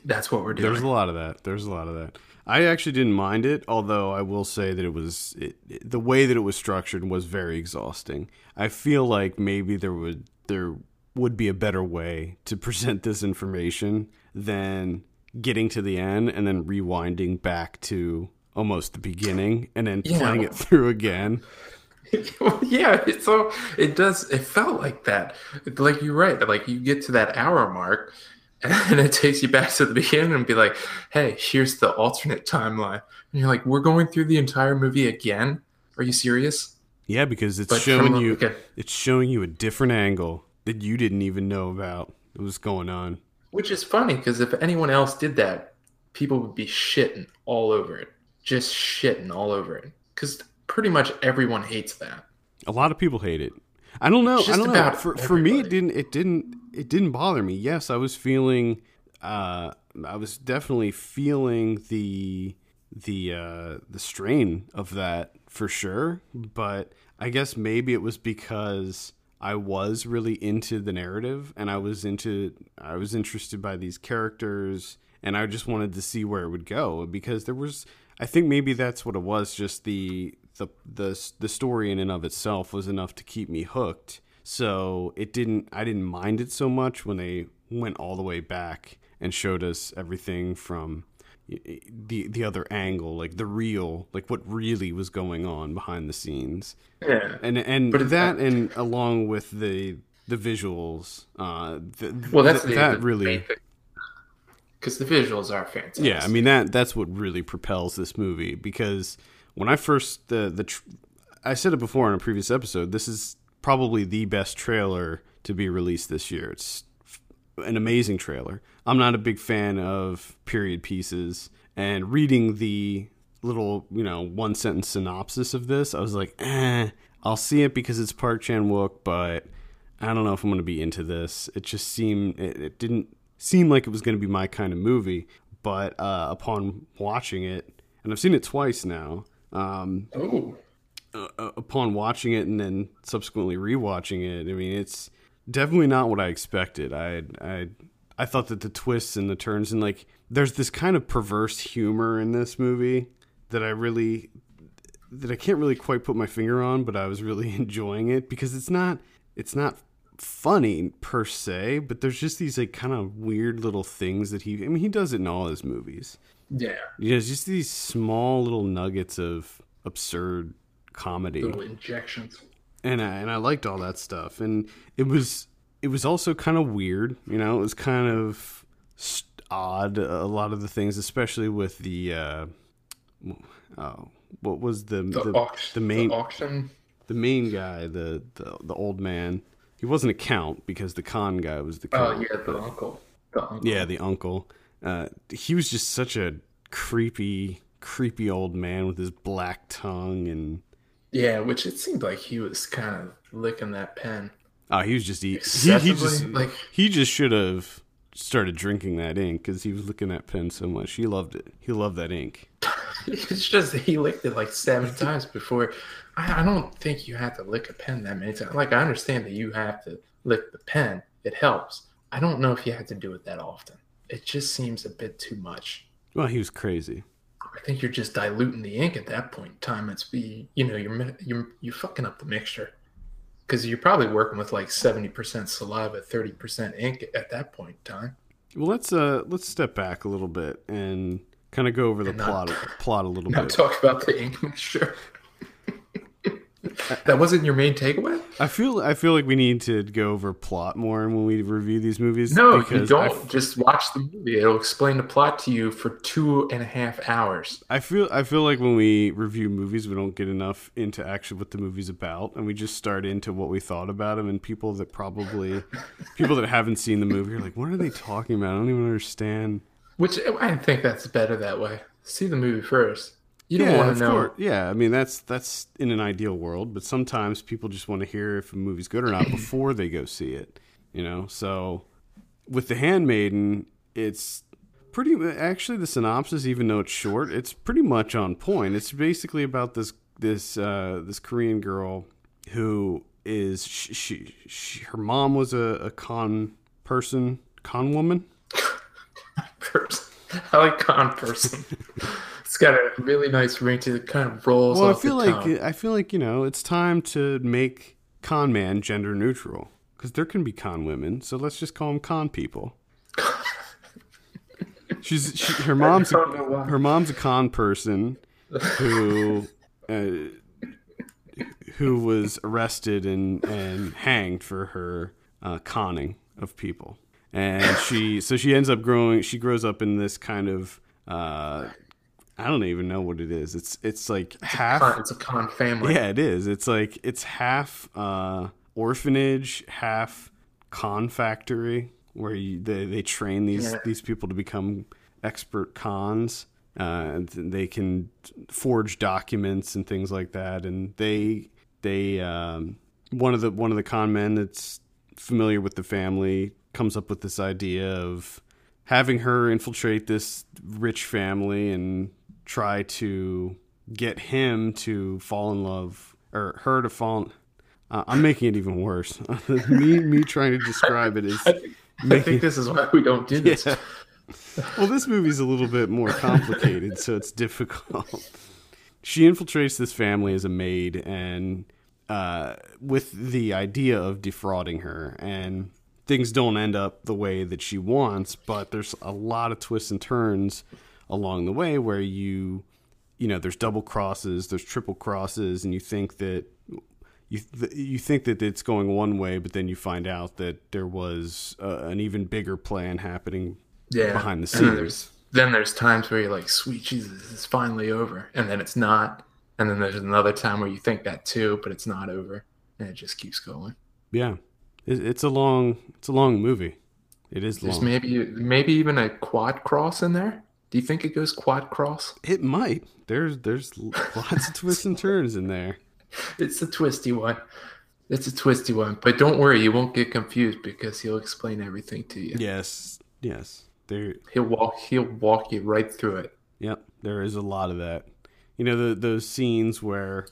That's what we're doing. There's a lot of that. There's a lot of that. I actually didn't mind it, although I will say that it was it, it- the way that it was structured was very exhausting. I feel like maybe there would there would be a better way to [laughs] present this information than getting to the end and then rewinding back to almost the beginning and then Yeah. playing it through again. Well, [laughs] yeah, so it does. It felt like that. Like you're right. Like you get to that hour mark, [laughs] and it takes you back to the beginning and be like, "Hey, here's the alternate timeline." And you're like, "We're going through the entire movie again? Are you serious?" Yeah, because it's But showing from- you okay. it's showing you a different angle that you didn't even know about. What was going on? Which is funny because if anyone else did that, people would be shitting all over it, just shitting all over it. Because pretty much everyone hates that. A lot of people hate it. I don't know. I don't know. For for me, it didn't. It didn't. It didn't bother me. Yes, I was feeling. Uh, I was definitely feeling the the uh, the strain of that for sure. But I guess maybe it was because I was really into the narrative and I was into. I was interested by these characters and I just wanted to see where it would go because there was. I think maybe that's what it was. Just the the the the story in and of itself was enough to keep me hooked. So it didn't. I didn't mind it so much when they went all the way back and showed us everything from the the other angle, like the real, like what really was going on behind the scenes, Yeah. and and But that and along with the the visuals, uh, th- Well, that's th- the, that the really. Because the visuals are fantastic. Yeah, I mean that that's what really propels this movie because when I first the the tr- I said it before in a previous episode, this is probably the best trailer to be released this year. It's an amazing trailer. I'm not a big fan of period pieces and reading the little, you know, one sentence synopsis of this, I was like, "Eh, I'll see it because it's Park Chan-wook, but I don't know if I'm going to be into this. It just seemed it, it didn't seem like it was going to be my kind of movie. But uh, upon watching it, and I've seen it twice now. Um, Oh, uh, upon watching it and then subsequently rewatching it, I mean, it's definitely not what I expected. I I I thought that the twists and the turns and like there's this kind of perverse humor in this movie that I really that I can't really quite put my finger on, but I was really [laughs] enjoying it because it's not it's not funny per se, but there's just these like kind of weird little things that he I mean he does it in all his movies. yeah. Yeah, it's just these small little nuggets of absurd comedy Little injections. And I, and I liked all that stuff and it was it was also kind of weird you know it was kind of odd a lot of the things especially with the uh oh what was the The, the, auction. the main The auction. the main guy the, the the old man he wasn't a count because the con guy was the Oh count yeah, the uncle. The uncle. yeah the uncle uh he was just such a creepy creepy old man with his black tongue and Yeah, which it seemed like he was kind of licking that pen. Oh, he was just eat. [laughs] He, he just like- he just should have started drinking that ink because he was looking at pen so much. He loved it. He loved that ink. [laughs] It's just he licked it like seven times before. I, I don't think you have to lick a pen that many times. Like I understand that you have to lick the pen. It helps. I don't know if you have to do it that often. It just seems a bit too much. Well, he was crazy. I think you're just diluting the ink at that point in time. It's be you know you're you're you're fucking up the mixture because you're probably working with like seventy percent saliva, thirty percent ink at that point in time. Well, let's uh let's step back a little bit and kind of go over the And not- plot plot a little Now bit. talk about the ink mixture. [laughs] that wasn't your main takeaway. I feel I feel like we need to go over plot more when we review these movies. No, you don't. F- Just watch the movie. It'll explain the plot to you for two and a half hours. I feel I feel like when we review movies, we don't get enough into actually what the movie's about, and we just start into what we thought about them. And people that probably [laughs] people that haven't seen the movie are like, "What are they talking about? I don't even understand." Which I think that's better that way. See the movie first. You don't yeah, want of to know. course. Yeah, I mean that's that's in an ideal world, but sometimes people just want to hear if a movie's good or not [clears throat] before they go see it. You know, so with The Handmaiden, it's pretty actually the synopsis, even though it's short, it's pretty much on point. It's basically about this this uh, this Korean girl who is she, she, she her mom was a, a con person, con woman. [laughs] person. I like con person. [laughs] it's got a really nice ring to it. Kind of rolls. Well, I feel like tongue. I feel like you know it's time to make con man gender neutral because there can be con women. So let's just call them con people. [laughs] She's she, her mom's why. her mom's a con person who [laughs] uh, who was arrested and and hanged for her uh, conning of people. And she so she ends up growing. She grows up in this kind of. Uh, I don't even know what it is. It's it's like half. Con- it's a con family. Yeah, it is. It's like it's half uh, orphanage, half con factory, where you, they they train these Yeah. these people to become expert cons. Uh, and they can forge documents and things like that. And they they um, one of the one of the con men that's familiar with the family comes up with this idea of having her infiltrate this rich family and try to get him to fall in love or her to fall. Uh, I'm making it even worse. [laughs] me me trying to describe it is [laughs] I think this is why we don't do this. Yeah. well, this movie's a little bit more complicated, so it's difficult. She infiltrates this family as a maid, and uh, with the idea of defrauding her, and things don't end up the way that she wants. But there's a lot of twists and turns along the way where you, you know, there's double crosses, there's triple crosses, and you think that you th- you think that it's going one way, but then you find out that there was uh, an even bigger plan happening Yeah. behind the And then scenes. there's, then there's times where you're like, sweet Jesus, it's finally over. And then it's not. And then there's another time where you think that too, but it's not over. And it just keeps going. Yeah, it, it's a long it's a long movie. It is There's long. maybe maybe even a quad cross in there. Do you think it goes quad cross? It might. There's there's lots of twists and turns in there. [laughs] It's a twisty one. It's a twisty one. But don't worry, you won't get confused because he'll explain everything to you. Yes, yes. There. He'll walk he'll walk you right through it. Yep. There is a lot of that. You know the, those scenes where,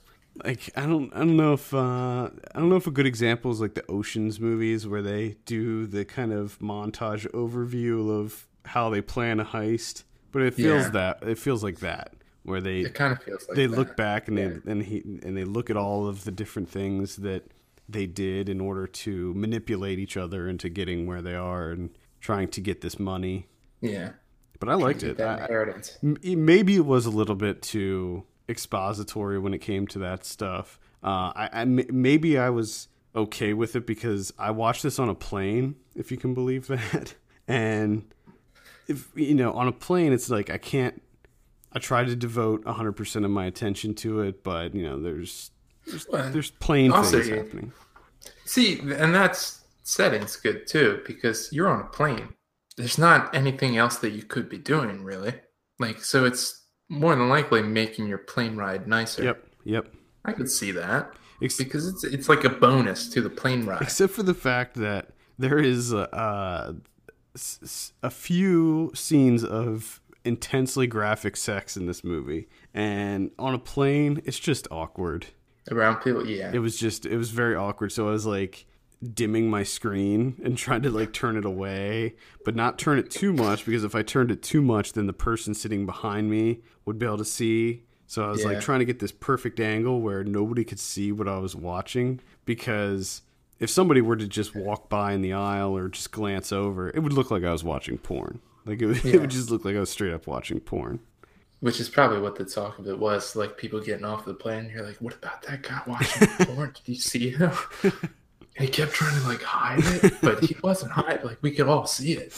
like, I don't I don't know if uh, I don't know if a good example is like the Ocean's movies where they do the kind of montage overview of how they plan a heist, but it feels Yeah. that it feels like that where they It kind of feels like they that. look back and Yeah. they and he and they look at all of the different things that they did in order to manipulate each other into getting where they are and trying to get this money. Yeah. But I liked it. that I, maybe it was a little bit too expository when it came to that stuff. Uh, I, I maybe I was okay with it because I watched this on a plane, if you can believe [laughs] that, and if you know on a plane, it's like I can't. I try to devote 100% of my attention to it, but you know, there's there's, Well, there's plane also things happening. See, and that's setting's good too because you're on a plane. There's not anything else that you could be doing really. Like so it's more than likely making your plane ride nicer. Yep, yep. I could see that Ex- because it's it's like a bonus to the plane ride. except for the fact that there is uh, uh, s- a few scenes of intensely graphic sex in this movie, and on a plane, it's just awkward. Around people, yeah. It was just it was very awkward. So I was like dimming my screen and trying to like turn it away, but not turn it too much because if I turned it too much, then the person sitting behind me would be able to see. So I was like trying to get this perfect angle where nobody could see what I was watching because if somebody were to just walk by in the aisle or just glance over, it would look like I was watching porn. Like it would, [laughs] it would just look like I was straight up watching porn. Which is probably what the talk of it was. Like people getting off the plane. You're like, what about that guy watching [laughs] porn? Did you see him? And [laughs] he kept trying to like hide it, but he wasn't hiding. Like we could all see it.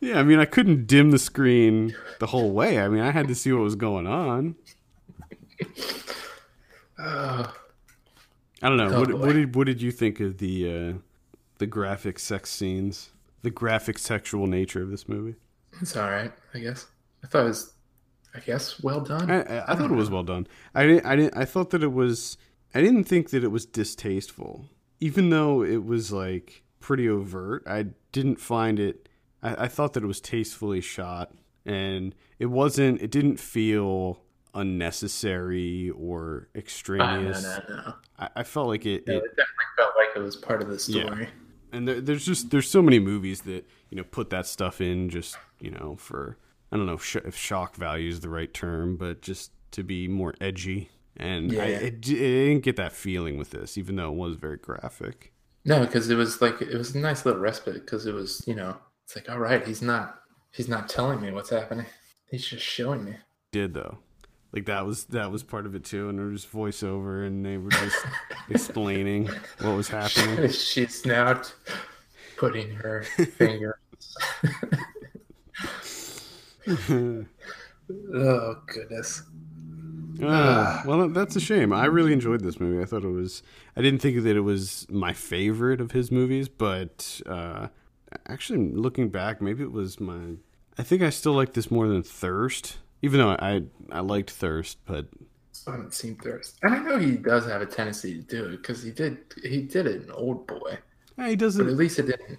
Yeah, I mean, I couldn't dim the screen the whole way. I mean, I had to see what was going on. Uh, I don't know. Oh, what, what did what did you think of the uh, the graphic sex scenes, the graphic sexual nature of this movie? it's all right, I guess. I thought it was, I guess, well done. I, I, I thought it was well done. I didn't. I didn't. I thought that it was. I didn't think that it was distasteful, even though it was like pretty overt. I didn't find it. I, I thought that it was tastefully shot, and it wasn't. It didn't feel unnecessary or Ah, no, extraneous. no, no. I, I felt like it. No, it it definitely felt like it was part of the story. Yeah. and there, there's just there's so many movies that you know put that stuff in just you know for I don't know if, sh- if shock value is the right term, but just to be more edgy. And I, Yeah. it, it didn't get that feeling with this, even though it was very graphic. No, because it was like it was a nice little respite. Because it was, you know, it's like, all right, he's not, he's not telling me what's happening. He's just showing me. Did though, like that was that was part of it too, and there was voiceover, and they were just [laughs] explaining what was happening. She's now putting her finger. [laughs] oh goodness. Uh, well, that's a shame. I really enjoyed this movie. I thought it was. I didn't think that it was my favorite of his movies, but uh, actually, looking back, maybe it was my. I think I still like this more than Thirst, even though I I liked Thirst, but I haven't seen Thirst, and I know he does have a tendency to do it because he did. He did it in Old Boy, eh, he doesn't. at least it didn't.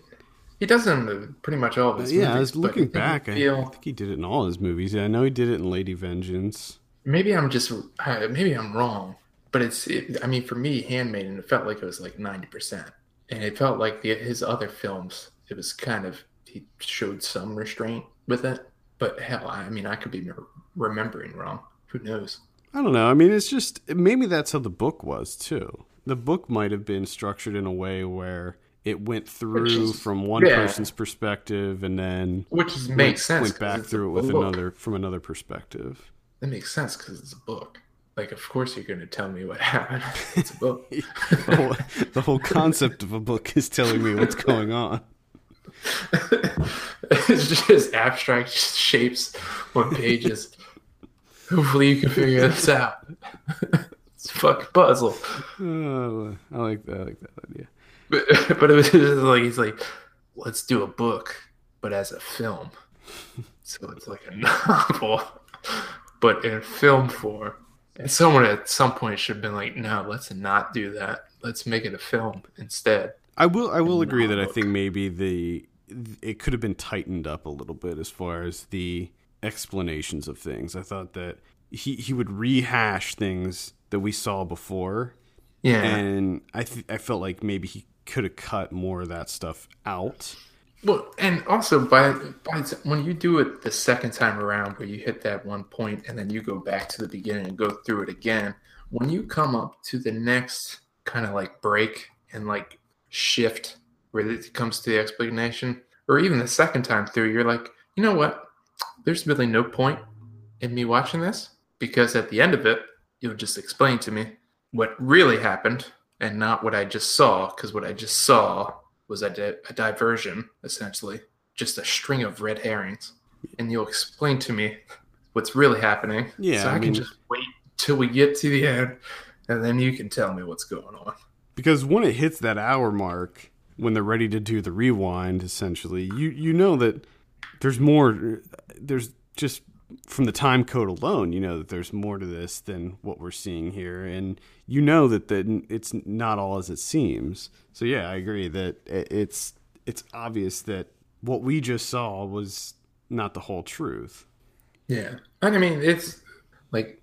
He does it in pretty much all of his yeah, I was looking back. I, I think he did it in all his movies. Yeah, I know he did it in Lady Vengeance. Maybe I'm just uh, maybe I'm wrong, but it's it, I mean for me, Handmaiden it felt like it was like ninety percent, and it felt like the, his other films it was kind of he showed some restraint with it, but hell, I mean I could be remembering wrong. Who knows? I don't know. I mean, it's just maybe that's how the book was too. The book might have been structured in a way where it went through is- from one yeah. person's perspective and then Which went- makes sense. went back through it with book. another from another perspective. That makes sense because it's a book. Like, of course you're going to tell me what [laughs] happened. It's a book. [laughs] the, whole, the whole concept of a book is telling me what's going on. It's just abstract shapes on pages. Hopefully you can figure this out. it's a fucking puzzle. Oh, I like that. I like that idea. But, [laughs] but it was just like he's like, let's do a book, but as a film. So it's like a [laughs] novel, but in film form. And someone at some point should have been like, no, let's not do that. Let's make it a film instead. I will. I will agree that I think maybe the it could have been tightened up a little bit as far as the explanations of things. I thought that he he would rehash things that we saw before, Yeah. and I th- I felt like maybe he could have cut more of that stuff out. Well, and also by by when you do it the second time around, where you hit that one point and then you go back to the beginning and go through it again, when you come up to the next kind of like break and like shift where it comes to the explanation, or even the second time through, you're like, you know what? There's really no point in me watching this because at the end of it, you'll just explain to me what really happened and not what I just saw, because what I just saw was a, di- a diversion, essentially, just a string of red herrings. And you'll explain to me what's really happening. Yeah, So I, I can just wait till we get to the end, and then you can tell me what's going on. Because when it hits that hour mark when they're ready to do the rewind essentially you you know that there's more there's just from the time code alone you know that there's more to this than what we're seeing here. And you know that the, it's not all as it seems. So yeah i agree that it's it's obvious that what we just saw was not the whole truth. Yeah. I mean, it's like,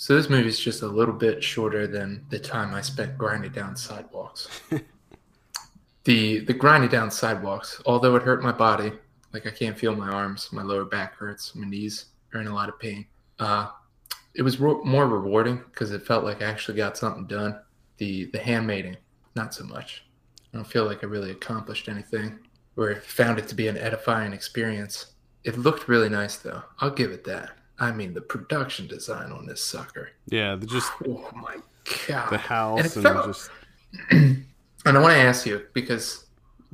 so this movie's just a little bit shorter than the time I spent grinding down sidewalks. [laughs] the the grinding down sidewalks, although it hurt my body, like I can't feel my arms, my lower back hurts, my knees are in a lot of pain. Uh, it was more rewarding because it felt like I actually got something done. The the handmaiding, not so much. I don't feel like I really accomplished anything, or found it to be an edifying experience. It looked really nice, though. I'll give it that. I mean, the production design on this sucker. Yeah, the just [sighs] Oh my god. the house And and, just [clears throat] And I want to ask you because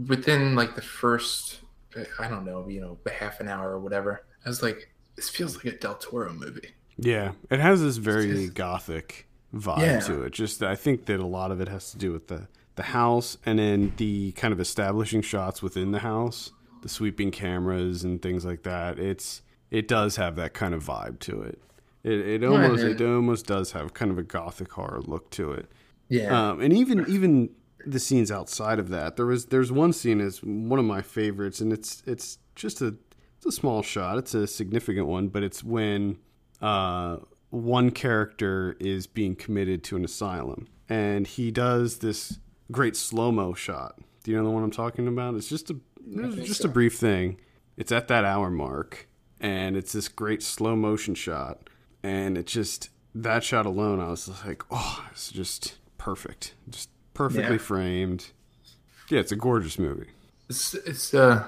within like the first, eh, I don't know, you know, half an hour or whatever, I was like, this feels like a Del Toro movie. yeah, it has this very just- gothic vibe Yeah. to it. Just I think that a lot of it has to do with the the house and then the kind of establishing shots within the house, the sweeping cameras and things like that. It's it does have that kind of vibe to it. It it almost it almost does have kind of a gothic horror look to it. Yeah. Um, and even even the scenes outside of that, there was there's one scene is one of my favorites, and it's it's just a it's a small shot. It's a significant one, but it's when uh, one character is being committed to an asylum, and he does this great slow mo shot. Do you know the one I'm talking about? It's just a it's just so. a brief thing. It's at that hour mark, and it's this great slow motion shot, and it just that shot alone, I was like, oh, it's just perfect, just perfectly Yeah. framed. Yeah, it's a gorgeous movie. It's it's uh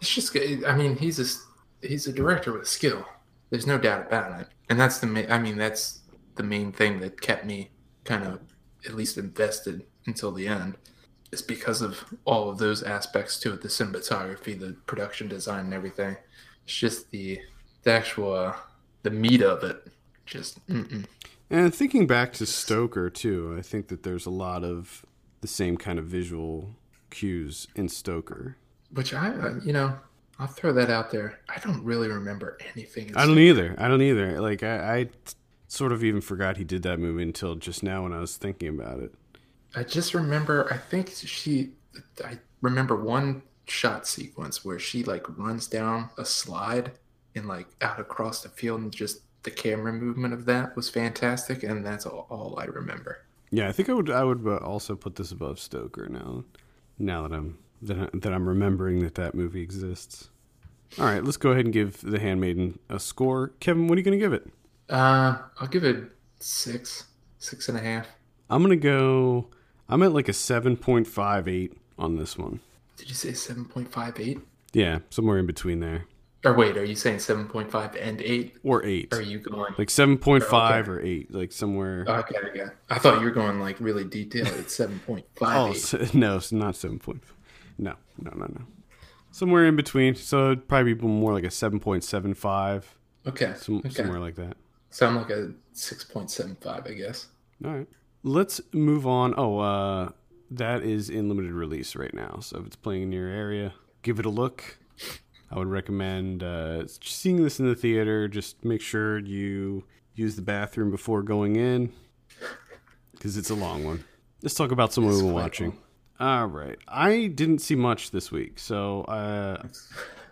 it's just I mean he's a he's a director with skill. There's no doubt about it, and that's the main. I mean that's the main thing that kept me kind of at least invested until the end. Is because of all of those aspects to it, the cinematography, the production design, and everything. It's just the the actual uh, the meat of it. Just mm-mm. And thinking back to Stoker too, I think that there's a lot of the same kind of visual cues in Stoker. which I uh, you know I'll throw that out there. I don't really remember anything. I don't either. I don't either. Like I, I sort of even forgot he did that movie until just now when I was thinking about it. I just remember. I think she. I remember one shot sequence where she like runs down a slide and like out across the field, and just the camera movement of that was fantastic, and that's all, all I remember. Yeah, I think I would. I would uh, also put this above Stoker now. Now that I'm that, I, that I'm remembering that that movie exists. All right, let's go ahead and give The Handmaiden a score. Kevin, what are you going to give it? Uh, I'll give it six, six and a half. I'm going to go. I'm at like a seven point five eight on this one. Did you say seven point five eight? Yeah, somewhere in between there, Or wait, are you saying seven point five and eight? or eight, Or are you going? like seven point five Okay. or eight, like somewhere. Okay, okay. I thought you were going like really detailed. It's seven point five Oh eight. s- [laughs] no, it's not seven point. No, no, no, no. Somewhere in between. So it'd probably be more like a seven point seven five, Okay. some, okay. somewhere like that. So I'm like a six point seven five, I guess. All right. Let's move on. Oh, uh, that is in limited release right now. So if it's playing in your area, give it a look. I would recommend uh, seeing this in the theater. Just make sure you use the bathroom before going in because it's a long one. Let's talk about some It's we were quite watching. All right. I didn't see much this week. So uh, [laughs] I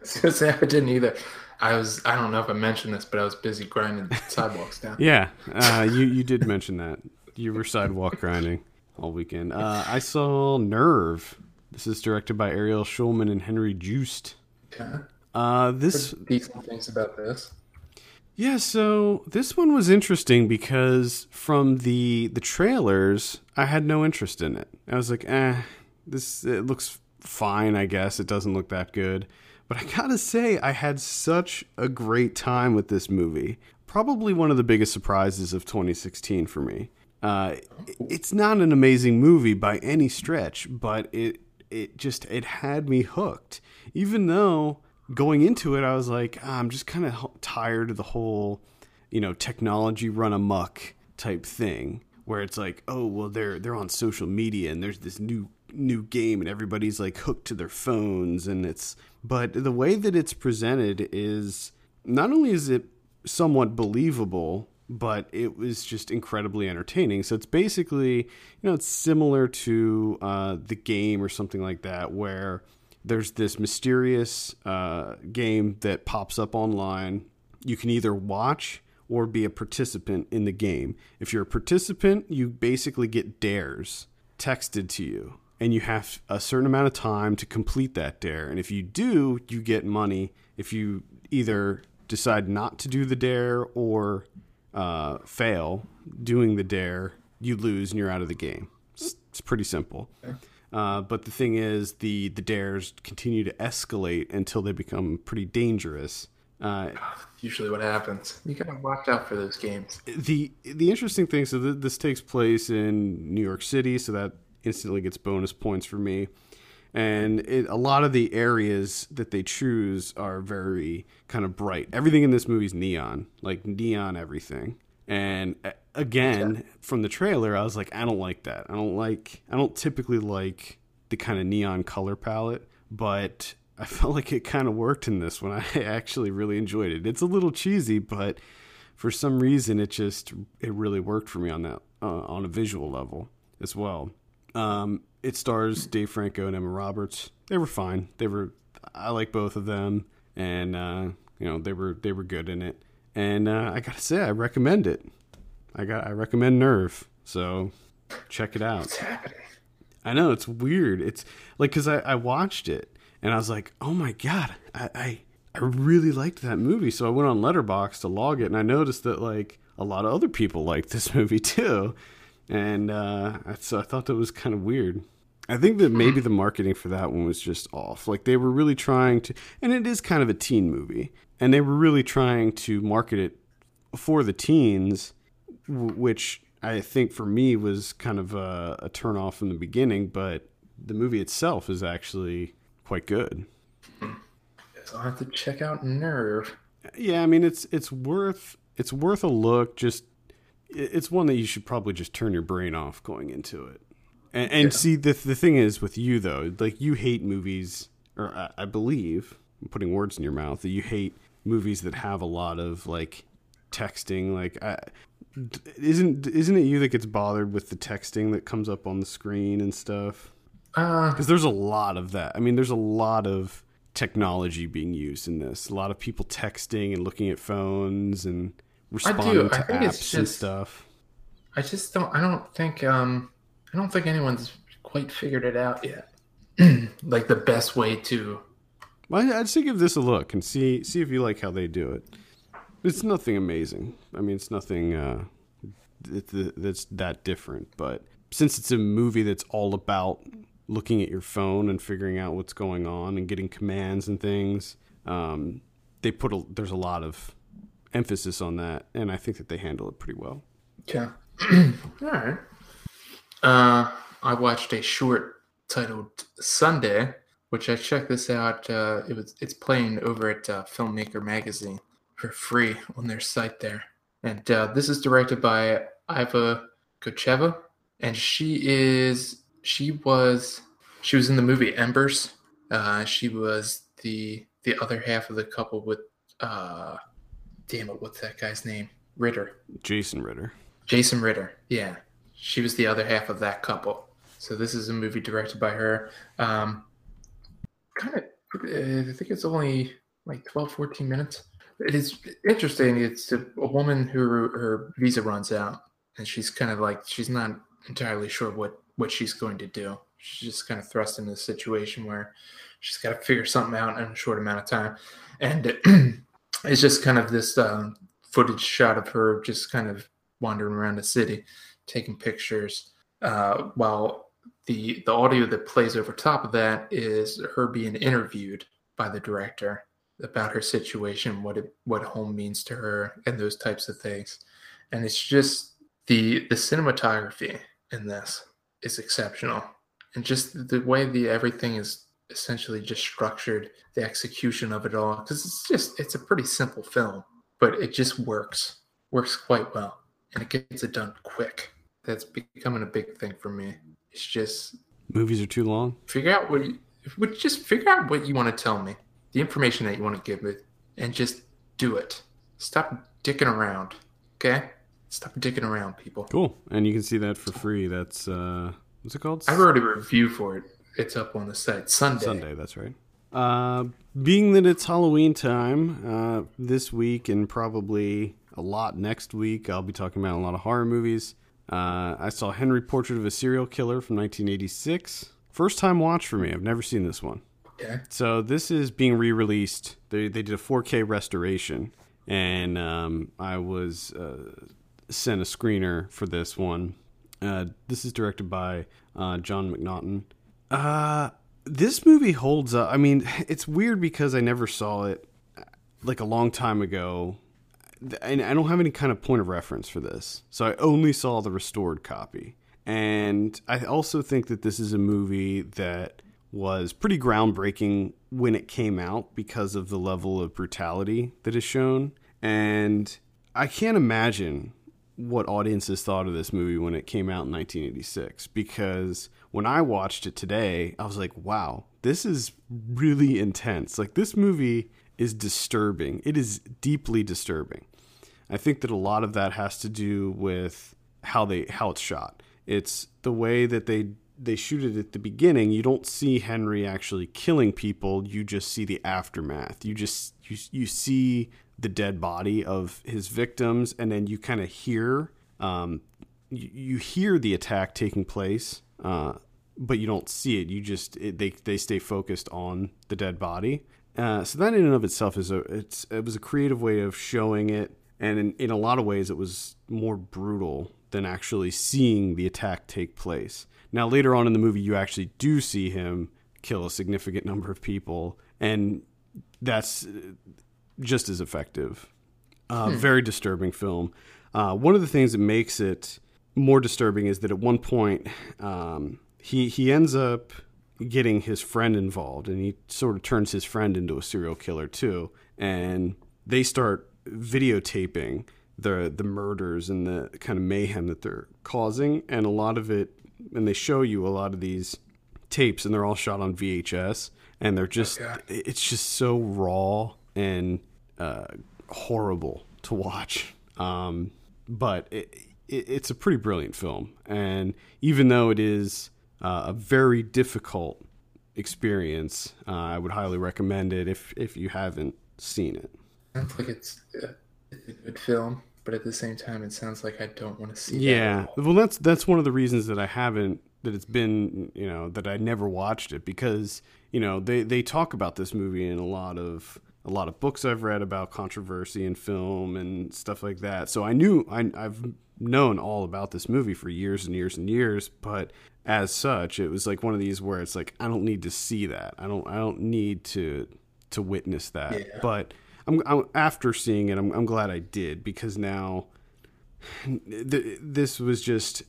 was gonna say I didn't either. I was I don't know if I mentioned this, but I was busy grinding sidewalks down. Yeah, uh, you you did mention that you were sidewalk grinding all weekend. Uh, I saw Nerve. This is directed by Ariel Schulman and Henry Joost. Okay. Uh, this Decent things about this. yeah, so this one was interesting because from the the trailers, I had no interest in it. I was like, eh, this it looks fine. I guess it doesn't look that good. But I gotta say, I had such a great time with this movie. Probably one of the biggest surprises of 2016 for me. Uh, it's not an amazing movie by any stretch, but it it just it had me hooked. Even though going into it, I was like, "Ah, I'm just kind of tired of the whole, you know, technology run amok type thing, where it's like, oh well, they're they're on social media and there's this new new game and everybody's like hooked to their phones and it's but the way that it's presented is not only is it somewhat believable but it was just incredibly entertaining. So it's basically you know it's similar to uh, the game or something like that where there's this mysterious uh, game that pops up online. You can either watch or be a participant in the game. If you're a participant you basically get dares texted to you and you have a certain amount of time to complete that dare. And if you do you get money if you either decide not to do the dare or uh, fail doing the dare you lose and you're out of the game it's, it's pretty simple uh, but the thing is the the dares continue to escalate until they become pretty dangerous Uh, Usually, what happens? You gotta watch out for those games. the the interesting thing, so th- this takes place in New York City, so that instantly gets bonus points for me. And it, a lot of the areas that they choose are very kind of bright. Everything in this movie is neon, like neon everything. And uh, again, from the trailer, I was like, I don't like that. I don't like. I don't typically like the kind of neon color palette, but I [laughs] felt like it kind of worked in this one. [laughs] I actually really enjoyed it. It's a little cheesy, but for some reason, it just it really worked for me on that uh, on a visual level as well. Um, it stars Dave Franco and Emma Roberts. They were fine. They were I like both of them, and uh, you know they were they were good in it. And uh, I gotta say, I recommend it. I got I recommend Nerve. So check it out. I know it's weird. It's like because I, I watched it and I was like, oh my god, I, I I really liked that movie. So I went on Letterboxd to log it, and I noticed that like a lot of other people liked this [laughs] movie too, and uh, so I thought that was kind of weird. I think that hmm. maybe the marketing for that one was just off. Like they were really trying to, and it is kind of a teen movie, and they were really trying to market it for the teens, which I think for me was kind of a, a turn off from the beginning. But the movie itself is actually quite good. So I'll have to check out Nerve. Yeah, I mean it's it's worth it's worth a look. Just it's one that you should probably just turn your brain off going into it. And, and see the the thing is with you though, like you hate movies, or I, I believe I'm putting words in your mouth that you hate movies that have a lot of like texting. Like, I, isn't isn't it you that gets bothered with the texting that comes up on the screen and stuff? Uh, Because there's a lot of that. I mean, there's a lot of technology being used in this. A lot of people texting and looking at phones and responding I to think apps it's and stuff. I just don't. I don't think. Um, I don't think anyone's quite figured it out yet. [clears throat] like the best way to. Well, I'd say give this a look and see see if you like how they do it. It's nothing amazing. I mean, it's nothing uh, that- that's that different. But since it's a movie that's all about looking at your phone and figuring out what's going on and getting commands and things, um, they put a, there's a lot of emphasis on that, and I think that they handle it pretty well. Yeah. [clears throat] All right. Uh, I watched a short titled Sunday, which I checked this out. Uh, it was it's playing over at uh, Filmmaker Magazine for free on their site there, and uh, this is directed by Iva Gocheva, and she is she was she was in the movie Embers. Uh, she was the the other half of the couple with uh, damn it, what's that guy's name? Ritter. Jason Ritter. Jason Ritter. Yeah. She was the other half of that couple. So this is a movie directed by her. Um, kind of, I think it's only like 12, 14 minutes. It is interesting. It's a, a woman who her visa runs out, and she's kind of like she's not entirely sure what what she's going to do. She's just kind of thrust into a situation where she's got to figure something out in a short amount of time, and [clears throat] it's just kind of this um, footage shot of her just kind of wandering around the city, taking pictures, uh, while the the audio that plays over top of that is her being interviewed by the director about her situation, what it what home means to her, and those types of things. And it's just the the cinematography in this is exceptional, and just the way the everything is essentially just structured, the execution of it all, because it's just it's a pretty simple film, but it just works works quite well, and it gets it done quick. That's becoming a big thing for me. It's just Movies are too long. figure out what you, would just figure out what you want to tell me, the information that you want to give me, and just do it. Stop dicking around, okay? Stop dicking around, people. Cool. And you can see that for free. That's uh what's it called? I wrote a review for it. It's up on the site Sunday. Sunday, that's right. Uh, being that it's Halloween time, uh, this week and probably a lot next week, I'll be talking about a lot of horror movies. Uh, I saw Henry Portrait of a Serial Killer from 1986. First time watch for me. I've never seen this one. Okay. So this is being re-released. They they did a 4K restoration, and um, I was uh, sent a screener for this one. Uh, this is directed by uh, John McNaughton. Uh, this movie holds up. I mean, [laughs] it's weird because I never saw it like a long time ago, and I don't have any kind of point of reference for this, so I only saw the restored copy. And I also think that this is a movie that was pretty groundbreaking when it came out because of the level of brutality that is shown. And I can't imagine what audiences thought of this movie when it came out in 1986 because when I watched it today, I was like, wow, this is really intense. Like, this movie is disturbing. It is deeply disturbing. I think that a lot of that has to do with how they how it's shot. It's the way that they they shoot it at the beginning. You don't see Henry actually killing people. You just see the aftermath. You just you you see the dead body of his victims, and then you kind of hear um, you, you, hear the attack taking place, uh, but you don't see it. You just it, they they stay focused on the dead body. Uh, so that in and of itself is a it's it was a creative way of showing it, and in, in a lot of ways it was more brutal than actually seeing the attack take place. Now later on in the movie, you actually do see him kill a significant [laughs] number of people, and that's just as effective. Uh, hmm. Very disturbing film. Uh, one of the things that makes it more disturbing is that at one point um, he he ends up getting his friend involved, and he sort of turns his friend into a serial killer too. And they start videotaping the the murders and the kind of mayhem that they're causing, and a lot of it, and they show you a lot of these tapes, and they're all shot on VHS, and they're just okay. it's just so raw and uh, horrible to watch. Um, but it, it, it's a pretty brilliant film, and even though it is uh, a very difficult experience, uh, I would highly recommend it if if you haven't seen it. Sounds like it's a, good film, but at the same time, it sounds like I don't want to see. It. Yeah, that well, that's that's one of the reasons that I haven't that it's been you know that I never watched it because you know they they talk about this movie in a lot of a lot of books I've read about controversy in film and stuff like that. So I knew I, I've known all about this movie for years and years and years, but as such, it was like one of these where it's like I don't need to see that. I don't I don't need to to witness that. Yeah. But I'm, I'm, after seeing it, I'm, I'm glad I did because now [sighs] th- this was just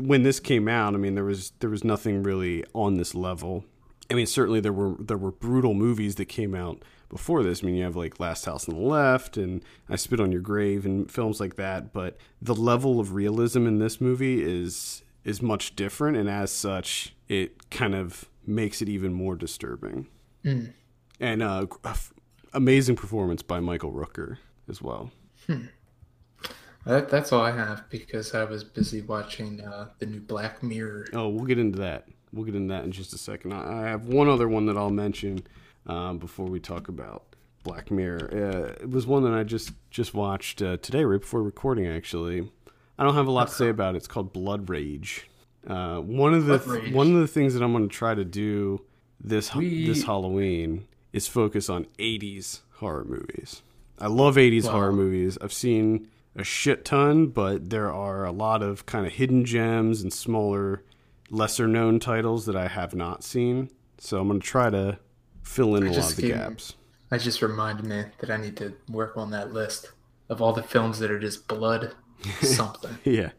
when this came out. I mean, there was there was nothing really on this level. I mean, certainly there were there were brutal movies that came out before this. I mean, you have like Last House on the Left and I Spit on Your Grave and films like that. But the level of realism in this movie is is much different, and as such, it kind of makes it even more disturbing. Mm. And uh, amazing performance by Michael Rooker as well. Hmm. That, that's all I have because I was busy watching uh, the new Black Mirror. Oh, we'll get into that. We'll get into that in just a second. I have one other one that I'll mention um, before we talk about Black Mirror. Uh, it was one that I just just watched uh, today, right before recording. Actually, I don't have a lot to say about it. It's called Blood Rage. Uh, one of the th- one of the things that I'm going to try to do this we... this Halloween is focus on 80s horror movies. I love 80s wow. horror movies. I've seen a shit ton, but there are a lot of kind of hidden gems and smaller, lesser known titles that I have not seen. So I'm going to try to fill in a lot of the gaps. I just reminded me that I need to work on that list of all the films that are just blood [laughs] something. yeah.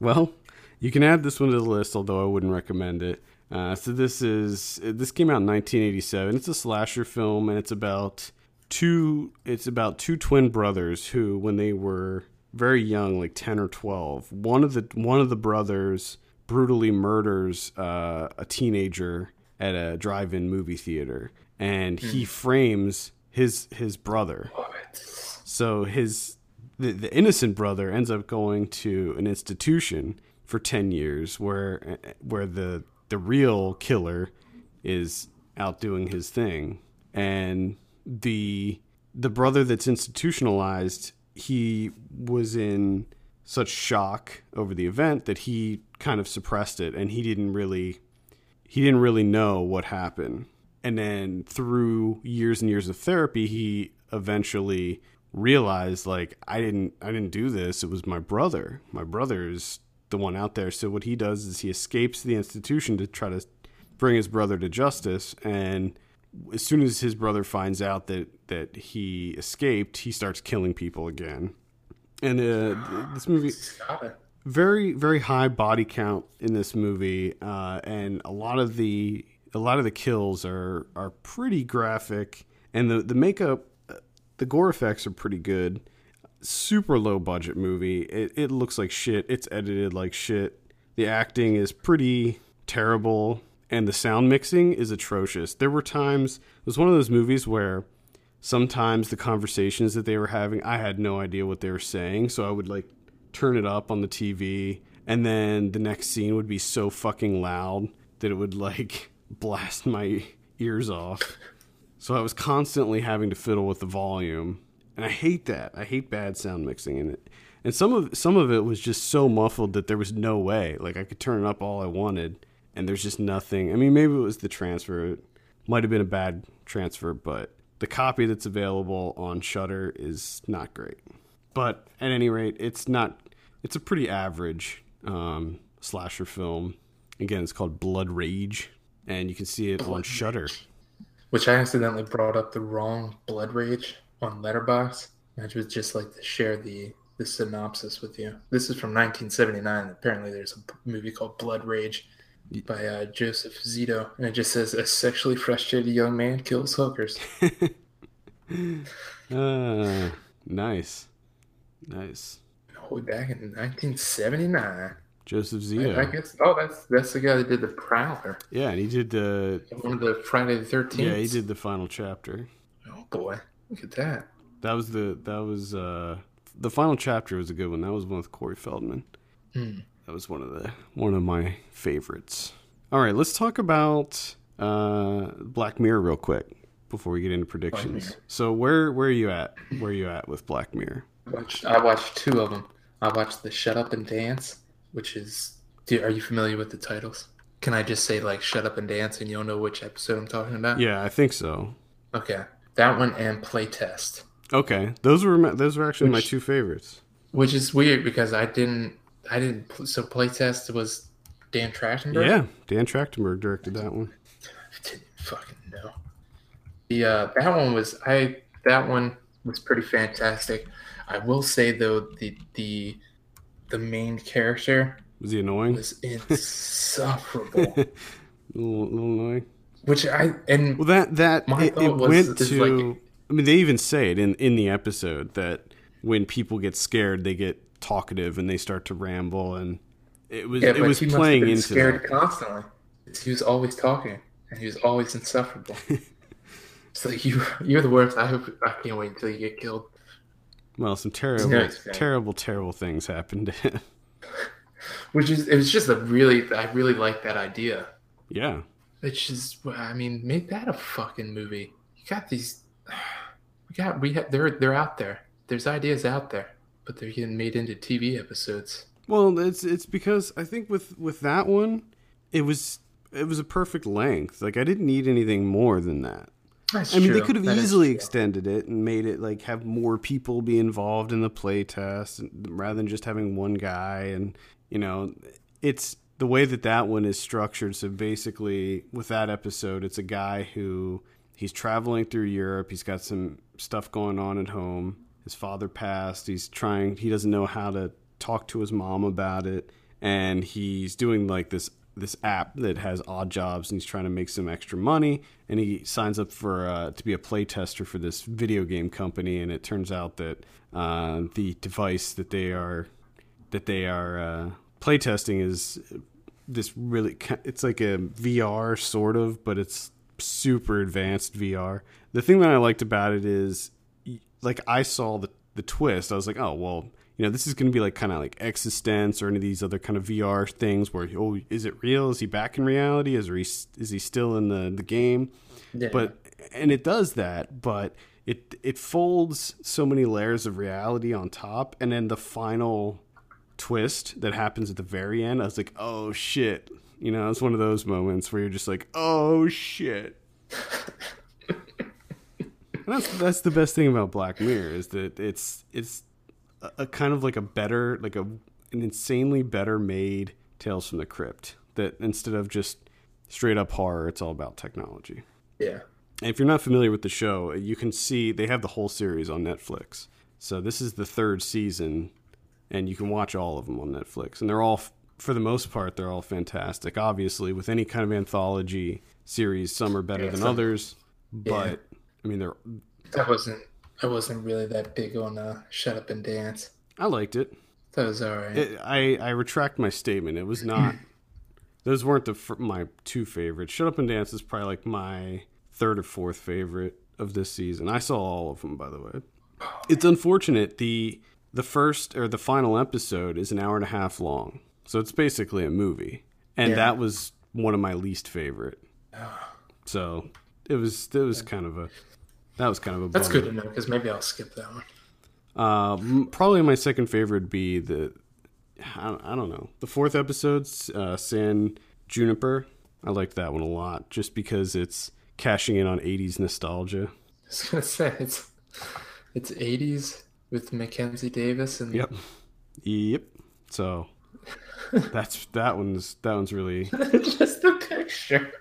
Well, you can add this one to the list, although I wouldn't recommend it. Uh, so this is this came out in 1987. It's a slasher film, and it's about two. It's about two twin brothers who, when they were very young, like 10 or 12, one of the one of the brothers brutally murders uh, a teenager at a drive-in movie theater and mm. he hmm. frames his his brother. So his the, the innocent brother ends up going to an institution for 10 years where where the the real killer is out doing his thing. And the the brother that's institutionalized he was in such shock over the event that he kind of suppressed it and he didn't really he didn't really know what happened. And then through years and years of therapy he eventually realized like i didn't i didn't do this. It was my brother. My brother is the one out there. So what he does is he escapes the institution to try to bring his brother to justice. And as soon as his brother finds out that that he escaped, he starts killing people again. And uh, this movie, [gasps] very very high body count in this movie, uh, and a lot of the a lot of the kills are are pretty graphic, and the the makeup, the gore effects are pretty good. Super low budget movie. It it looks like shit. It's edited like shit. The acting is pretty terrible, and the sound mixing is atrocious. There were times it was one of those movies where sometimes the conversations that they were having, I had no idea what they were saying, so I would like turn it up on the TV, and then the next scene would be so fucking loud that it would like [laughs] blast my ears off. So I was constantly having to fiddle with the volume, and I hate that. I hate bad sound mixing in it. And some of some of it was just so muffled that there was no way. Like I could turn it up all I wanted, and there's just nothing. I mean, maybe it was the transfer. It might have been a bad transfer, but the copy that's available on Shudder is not great. But at any rate, it's not. It's a pretty average um, slasher film. Again, it's called Blood Rage, and you can see it on Shudder. Which I accidentally brought up the wrong Blood Rage on Letterboxd. I would just like to share the the synopsis with you. This is from 1979. Apparently, there's a movie called Blood Rage by uh, Joseph Zito, and it just says a sexually frustrated young man kills hookers. Uh, [laughs] nice, nice. Way back in 1979. Joseph I, I Zito. guess. Oh, that's that's the guy that did the Prowler, Yeah, and he did the. one of the Friday the 13th. Yeah, he did the final chapter. Oh boy, look at that. That was the that was uh the final chapter was a good one. That was one with Corey Feldman. Hmm. That was one of the one of my favorites. All right, let's talk about uh Black Mirror real quick before we get into predictions. So where where are you at? Where are you at with Black Mirror? I watched, I watched two of them. I watched the Shut Up and Dance, which is. Do, are you familiar with the titles? Can I just say like Shut Up and Dance and you'll know which episode I'm talking about? Yeah, I think so. Okay, that one and Playtest, Okay, those were my, those were actually my two favorites. which is weird because I didn't. I didn't. So Playtest was Dan Trachtenberg. Yeah, Dan Trachtenberg directed that one. I didn't fucking know. The uh, that one was I that one was pretty fantastic. I will say though the the the main character Was he annoying? was [laughs] insufferable. a little, little annoying. Which I and Well, that that My it, it was went to. like- I mean, they even say it in in the episode that when people get scared, they get talkative and they start to ramble, and it was yeah, it was playing into scared that. constantly. He was always talking and he was always insufferable. [laughs] so you you're the worst. I hope I can't wait until you get killed. Well, some terrible, man. terrible, terrible things happened to him. [laughs] Which is it was just a really I really like that idea. yeah, It's just, I mean, make that a fucking movie. You got these, [sighs] we got, we have, they're, they're out there. There's ideas out there, but they're getting made into TV episodes. Well, it's it's because I think with with that one, it was it was a perfect length. Like I didn't need anything more than that. That's I mean, they could have That easily extended it and made it like have more people be involved in the play test rather than just having one guy. And you know, it's the way that that one is structured. So basically, with that episode, it's a guy who he's traveling through Europe. He's got some stuff going on at home. His father passed. He's trying. He doesn't know how to talk to his mom about it, and he's doing like this this app that has odd jobs and he's trying to make some extra money. And he signs up for uh, to be a play tester for this video game company. And it turns out that uh, the device that they are that they are uh, play testing is this really it's like a VR sort of but it's super advanced VR the thing that I liked about it is like I saw the the twist. I was like oh well you know, this is going to be like kind of like eXistenZ or any of these other kind of VR things where, oh, is it real? Is he back in reality? Is he is he still in the the game? Yeah. But and it does that, but it it folds so many layers of reality on top, and then the final twist that happens at the very end, I was like, oh shit. You know, it's one of those moments where you're just like, oh shit. [laughs] And that's that's the best thing about Black Mirror is that it's it's a, a kind of like a better like a an insanely better made Tales from the Crypt that instead of just straight up horror, it's all about technology. yeah. if you're not familiar with the show, you can see they have the whole series on Netflix. So this is the third season, and you can watch all of them on Netflix, and they're all, for the most part, they're all fantastic. Obviously, with any kind of anthology series, some are better Yeah, than others, but I mean, they're. I wasn't I wasn't really that big on uh, Shut Up and Dance. I liked it. That was alright. It, I I retract my statement. It was not. [laughs] those weren't the my two favorites. Shut Up and Dance is probably like my third or fourth favorite of this season. I saw all of them, by the way. It's unfortunate the the first or the final episode is an hour and a half long, so it's basically a movie, and Yeah. that was one of my least favorite. So it was it was kind of a that was kind of a That's bummer. good to know because maybe I'll skip that one. Uh, probably my second favorite would be the, I don't, I don't know, the fourth episode, uh, San Junipero. I liked that one a lot just because it's cashing in on 80s nostalgia. [laughs] I was gonna say it's it's 80s with Mackenzie Davis and Yep. Yep. So [laughs] that's that one's that one's really [laughs] just the picture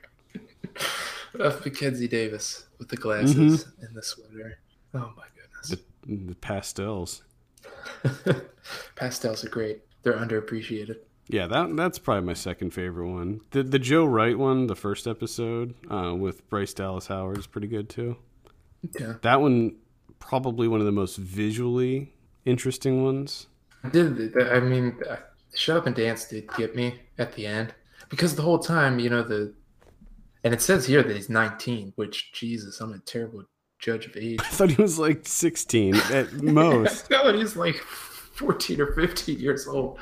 of Mackenzie Davis with the glasses and the sweater. Oh my goodness. the pastels. [laughs] Pastels are great. They're underappreciated. Yeah, that that's probably my second favorite one. The the Joe Wright one, the first episode uh, with Bryce Dallas Howard is pretty good too. Yeah. That one probably one of the most visually interesting ones. I did I mean uh, Shut Up and Dance did get me at the end because the whole time, you know, the and it says here that he's 19, which Jesus, I'm a terrible judge of age. [laughs] I thought he was like 16 [laughs] at most. [laughs] no, he's like 14 or 15 years old.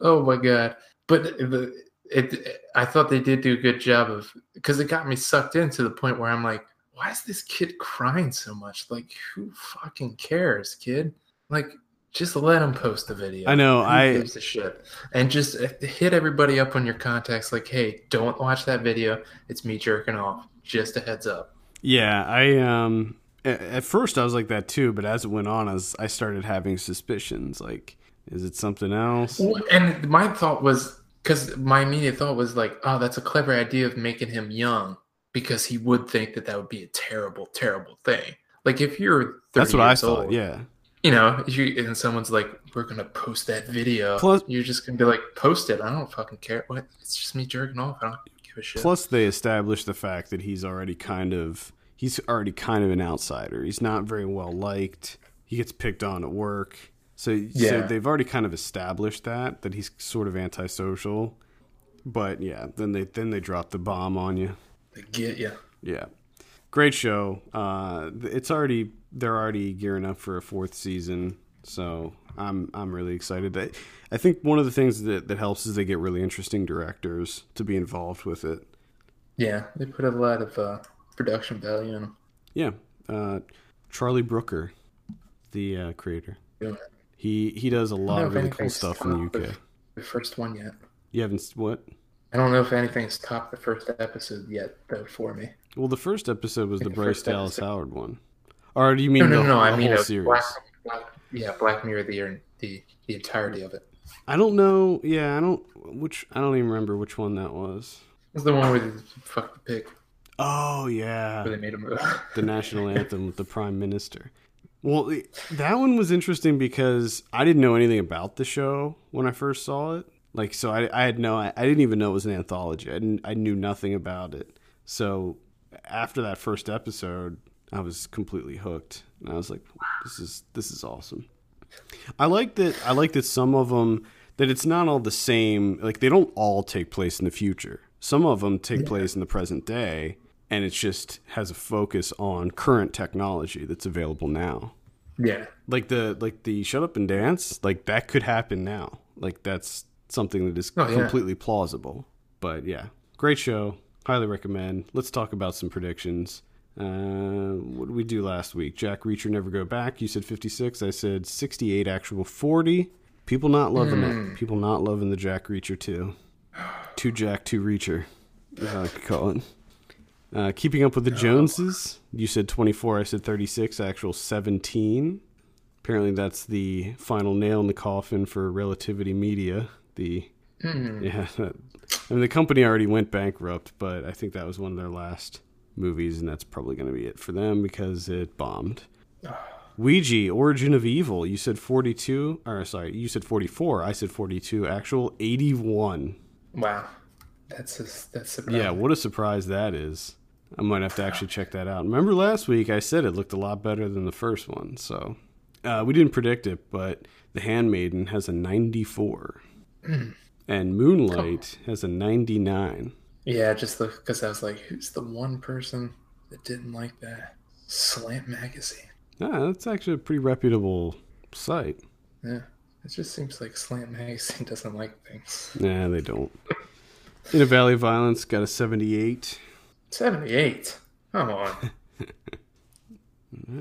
Oh my god! But the it, I thought they did do a good job of because it got me sucked in to the point where I'm like, why is this kid crying so much? Like, who fucking cares, kid? Like, just let him post the video. I know, Who I- gives a shit, and just uh, hit everybody up on your contacts. Like, hey, don't watch that video. It's me jerking off. Just a heads up. Yeah, I um at first I was like that too, but as it went on, as I started having suspicions, like, is it something else? And my thought was because my immediate thought was like, oh, that's a clever idea of making him young because he would think that that would be a terrible, terrible thing. Like if you're 30 That's what I thought. old, Yeah, you know, if you and someone's like, we're gonna post that video, Plus- you're just gonna be like, post it. I don't fucking care. What? It's just me jerking off. I don't give a shit. Plus, they established the fact that he's already kind of he's already kind of an outsider. He's not very well liked. He gets picked on at work. So, so Yeah. they've already kind of established that that he's sort of antisocial. But yeah, then they then they drop the bomb on you. they get you. Yeah, great show. Uh, it's already they're already gearing up for a fourth season, so I'm I'm really excited. I, I think one of the things that that helps is they get really interesting directors to be involved with it. Yeah, they put a lot of uh, production value in them. Yeah, uh, Charlie Brooker, the uh, creator. Yeah. He he does a lot of really cool stuff in the UK. The first one yet. You haven't what? I don't know if anything's topped the first episode yet, though, for me. Well, the first episode was the the Bryce Dallas episode. Howard one. Or do you mean No, no, the, no. I mean, series? Black, Black, yeah, Black Mirror, the the the entirety of it. I don't know. Yeah, I don't. Which I don't even remember which one that was. It's the one where they fuck the pig, Oh yeah, where they made him. the national [laughs] anthem with the prime minister. Well, that one was interesting because I didn't know anything about the show when I first saw it. Like, so I, I had no, I, I didn't even know it was an anthology. I didn't, I knew nothing about it. So after that first episode, I was completely hooked, and I was like, this is this is awesome. I like that. I like that some of them that it's not all the same. Like they don't all take place in the future. Some of them take place in the present day, and it just has a focus on current technology that's available now. yeah, Like the like the shut up and dance, like that could happen now. Like that's something that is Oh, yeah. completely plausible. But yeah, great show. Highly recommend. Let's talk about some predictions. Uh, what did we do last week? Jack Reacher never go back. You said 56. I said 68. Actual 40. People not loving Hmm. it. People not loving the Jack Reacher too. Two Jack, two Reacher. how I could call it. Uh, keeping up with the Joneses. You said 24. I said 36. Actual 17. Apparently, that's the final nail in the coffin for Relativity Media. The Hmm. yeah, [laughs] I mean the company already went bankrupt, but I think that was one of their last movies, and that's probably going to be it for them because it bombed. Ouija, Origin of Evil. You said 42, or sorry, you said 44. I said 42. Actual 81. Wow, that's a, that's Yeah, what a surprise that is. I might have to actually check that out. Remember last week I said it looked a lot better than the first one, so uh, we didn't predict it, but The Handmaiden has a 94, and Moonlight has a 99. Yeah, just because I was like, who's the one person that didn't like that Slant magazine? Ah, that's actually a pretty reputable site. Yeah, it just seems like Slant magazine [laughs] doesn't like things. Nah, they don't. In a Valley of Violence got a 78. 78. Come on. [laughs]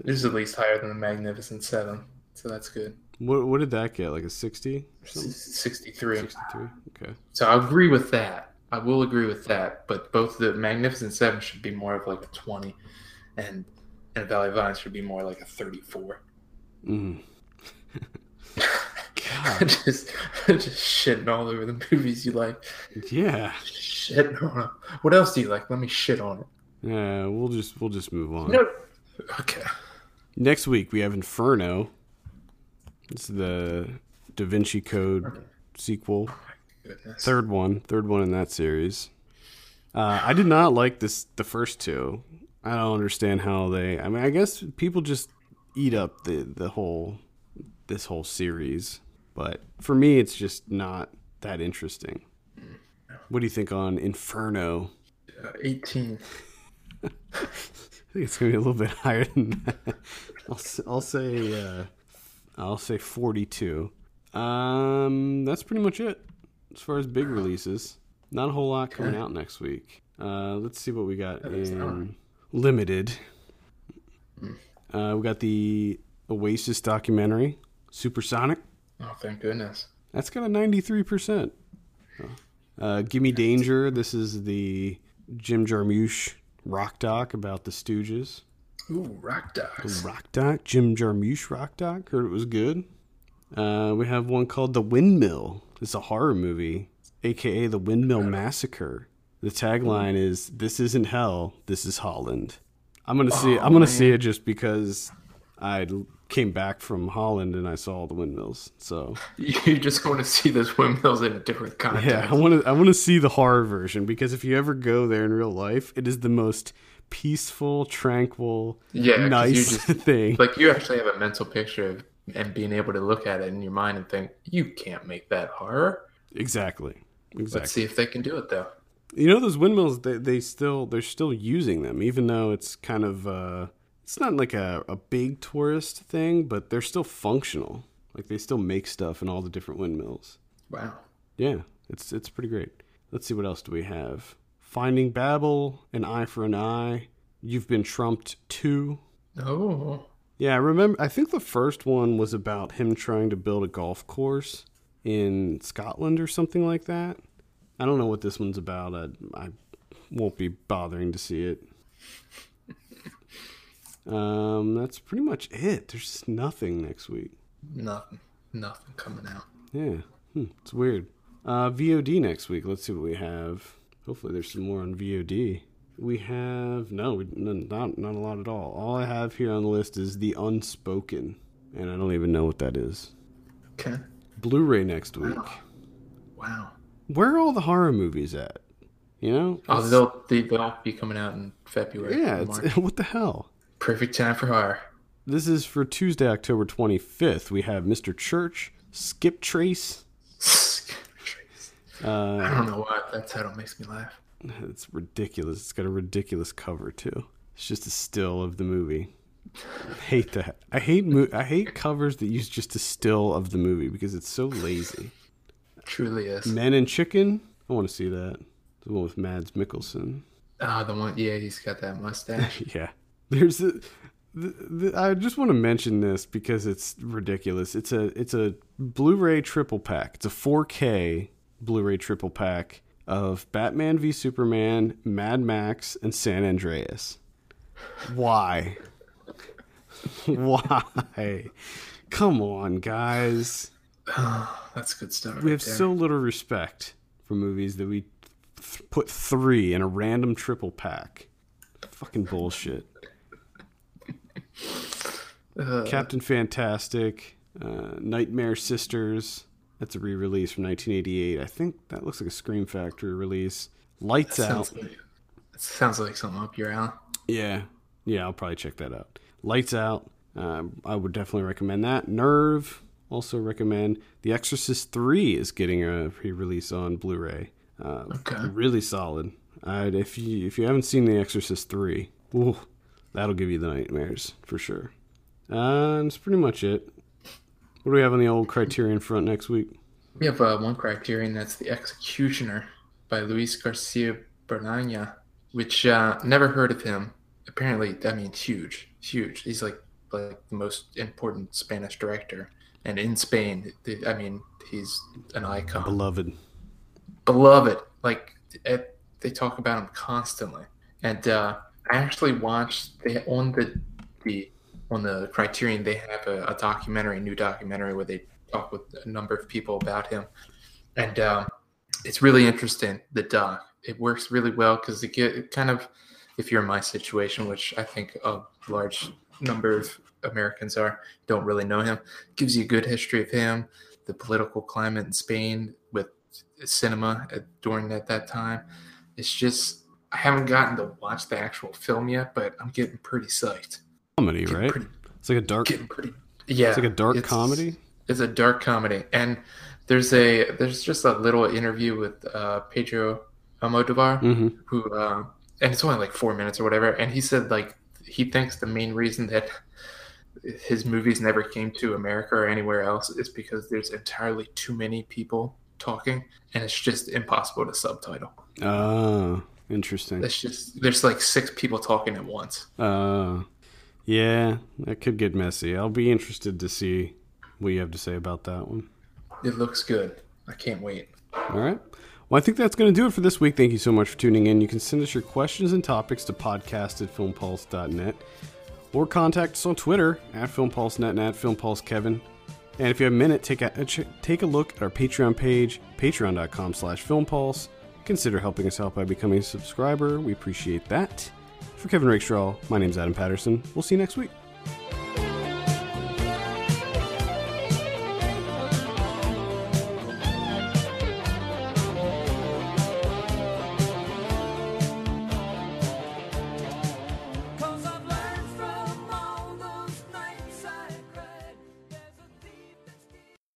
this is at least higher than the Magnificent Seven, so that's good. What what did that get? Like a 60? 63. 63. Okay. So I agree with that. I will agree with that. But both the Magnificent Seven should be more of like a 20, and and Valley of Violence should be more like a 34. Mm. [laughs] just, just shitting all over the movies you like. Yeah. Shitting on them. What else do you like? Let me shit on it. Yeah, we'll just we'll just move on. No. Okay. Next week we have Inferno. It's the Da Vinci Code sequel. Goodness. Third one, third one in that series. Uh, I did not like this the first two. I don't understand how they. I mean, I guess people just eat up the the whole this whole series, but for me, it's just not that interesting. What do you think on Inferno? Uh, 18. [laughs] I think it's gonna be a little bit [laughs] higher than that. I'll I'll say uh, I'll say forty two. Um, that's pretty much it as far as big releases. Not a whole lot coming out next week. Uh, let's see what we got in limited. Uh, we got the Oasis documentary, Supersonic. Oh, thank goodness. That's got a ninety three percent. Uh, Gimme Danger. This is the Jim Jarmusch rock doc about the Stooges. Ooh, rock dogs. Rock doc, Jim Jarmusch rock doc. Heard it was good. Uh, we have one called The Windmill. It's a horror movie, aka The Windmill Massacre. The tagline is "This isn't hell. This is Holland." I'm gonna see. I'm gonna see it just because I came back from Holland and I saw all the windmills. So [laughs] You're just going to see those windmills in a different context. yeah, I want to. I want to see the horror version because if you ever go there in real life, it is the most peaceful, tranquil, Yeah, you nice just- [laughs] thing. Like you actually have a mental picture of and being able to look at it in your mind and think, you can't make that horror. Exactly. Exactly. Let's see if they can do it though. You know those windmills they, they still they're still using them even though it's kind of uh it's not like a, a big tourist thing, but they're still functional. Like they still make stuff in all the different windmills. Wow. Yeah, it's it's pretty great. Let's see what else do we have. Finding Babel, An Eye for an Eye, You've Been Trumped 2. Oh. Yeah, I remember I think the first one was about him trying to build a golf course in Scotland or something like that. I don't know what this one's about. I, I won't be bothering to see it. Um, that's pretty much it. There's nothing next week. Nothing. Nothing coming out. Yeah, hmm, it's weird. Uh, VOD next week. Let's see what we have. Hopefully, there's some more on VOD. We have no, not not a lot at all. All I have here on the list is the Unspoken, and I don't even know what that is. Okay. Blu-ray next week. Wow. Where are all the horror movies at? You know? Oh, they'll they, they'll be coming out in February. yeah. It's, [laughs] what the hell? Perfect time for horror. This is for Tuesday, October 25th. We have Mr. Church, Skip Trace. Skip I Uh, don't know why that title makes me laugh. It's ridiculous. It's got a ridiculous cover too. It's just a still of the movie. I hate that. I hate mo- I hate covers that use just a still of the movie because it's so lazy. Truly is. Men and Chicken. I want to see that. The one with Mads Mikkelsen. Ah, the one. Yeah, he's got that mustache. [laughs] Yeah. There's a. The, the, I just want to mention this because it's ridiculous. It's a it's a Blu-ray triple pack. It's a 4K Blu-ray triple pack of Batman v Superman, Mad Max, and San Andreas. Why? [laughs] Why? Come on, guys. [sighs] That's good stuff. We have there. so little respect for movies that we th- put three in a random triple pack. Fucking bullshit. [laughs] Uh, Captain Fantastic, uh, Nightmare Sisters. That's a re-release from 1988. I think that looks like a Scream Factory release. Lights Out. sounds like, it sounds like something up your alley. Yeah, yeah, I'll probably check that out. Lights Out. Um, I would definitely recommend that. Nerve. Also recommend. The Exorcist 3 is getting a pre-release on Blu-ray. Uh, Okay. Really solid. Uh, if you if you haven't seen The Exorcist 3, ooh, that'll give you the nightmares for sure. Uh, and that's pretty much it. What do we have on the old Criterion front next week? We have uh, one criterion that's The Executioner by Luis Garcia Berlanga, which uh, never heard of him. Apparently, I mean, huge, huge. He's like like the most important Spanish director, and in Spain, the- I mean, he's an icon, Beloved. beloved. Like it, they talk about him constantly. And uh, I actually watched they on the the on the Criterion they have a, a documentary, new documentary where they talk with a number of people about him, and um, it's really interesting. The doc it works really well because it get it kind of if you're in my situation, which I think a large number of Americans are, don't really know him, gives you a good history of him, the political climate in Spain with cinema at, during at that time. It's just I haven't gotten to watch the actual film yet, but I'm getting pretty psyched. Comedy, right? pretty, It's like a dark. pretty. Yeah, It's like a dark it's- comedy. It's a dark comedy, and there's a there's just a little interview with uh, Pedro Almodovar, Mm-hmm. who uh, and it's only like four minutes or whatever, and he said like he thinks the main reason that his movies never came to America or anywhere else is because there's entirely too many people talking, and it's just impossible to subtitle. Oh, interesting. It's just there's like six people talking at once. Uh, yeah, that could get messy. I'll be interested to see what you have to say about that one. It looks good. I can't wait. All right. Well, I think that's going to do it for this week. Thank you so much for tuning in. You can send us your questions and topics to podcast at filmpulse.net or contact us on Twitter at filmpulsenet and at filmpulsekevin. And if you have a minute, take a, uh, take a look at our Patreon page, patreon.com slash filmpulse. Consider helping us out by becoming a subscriber. We appreciate that. For Kevin Rakestraw, my name's Adam Patterson. We'll see you next week.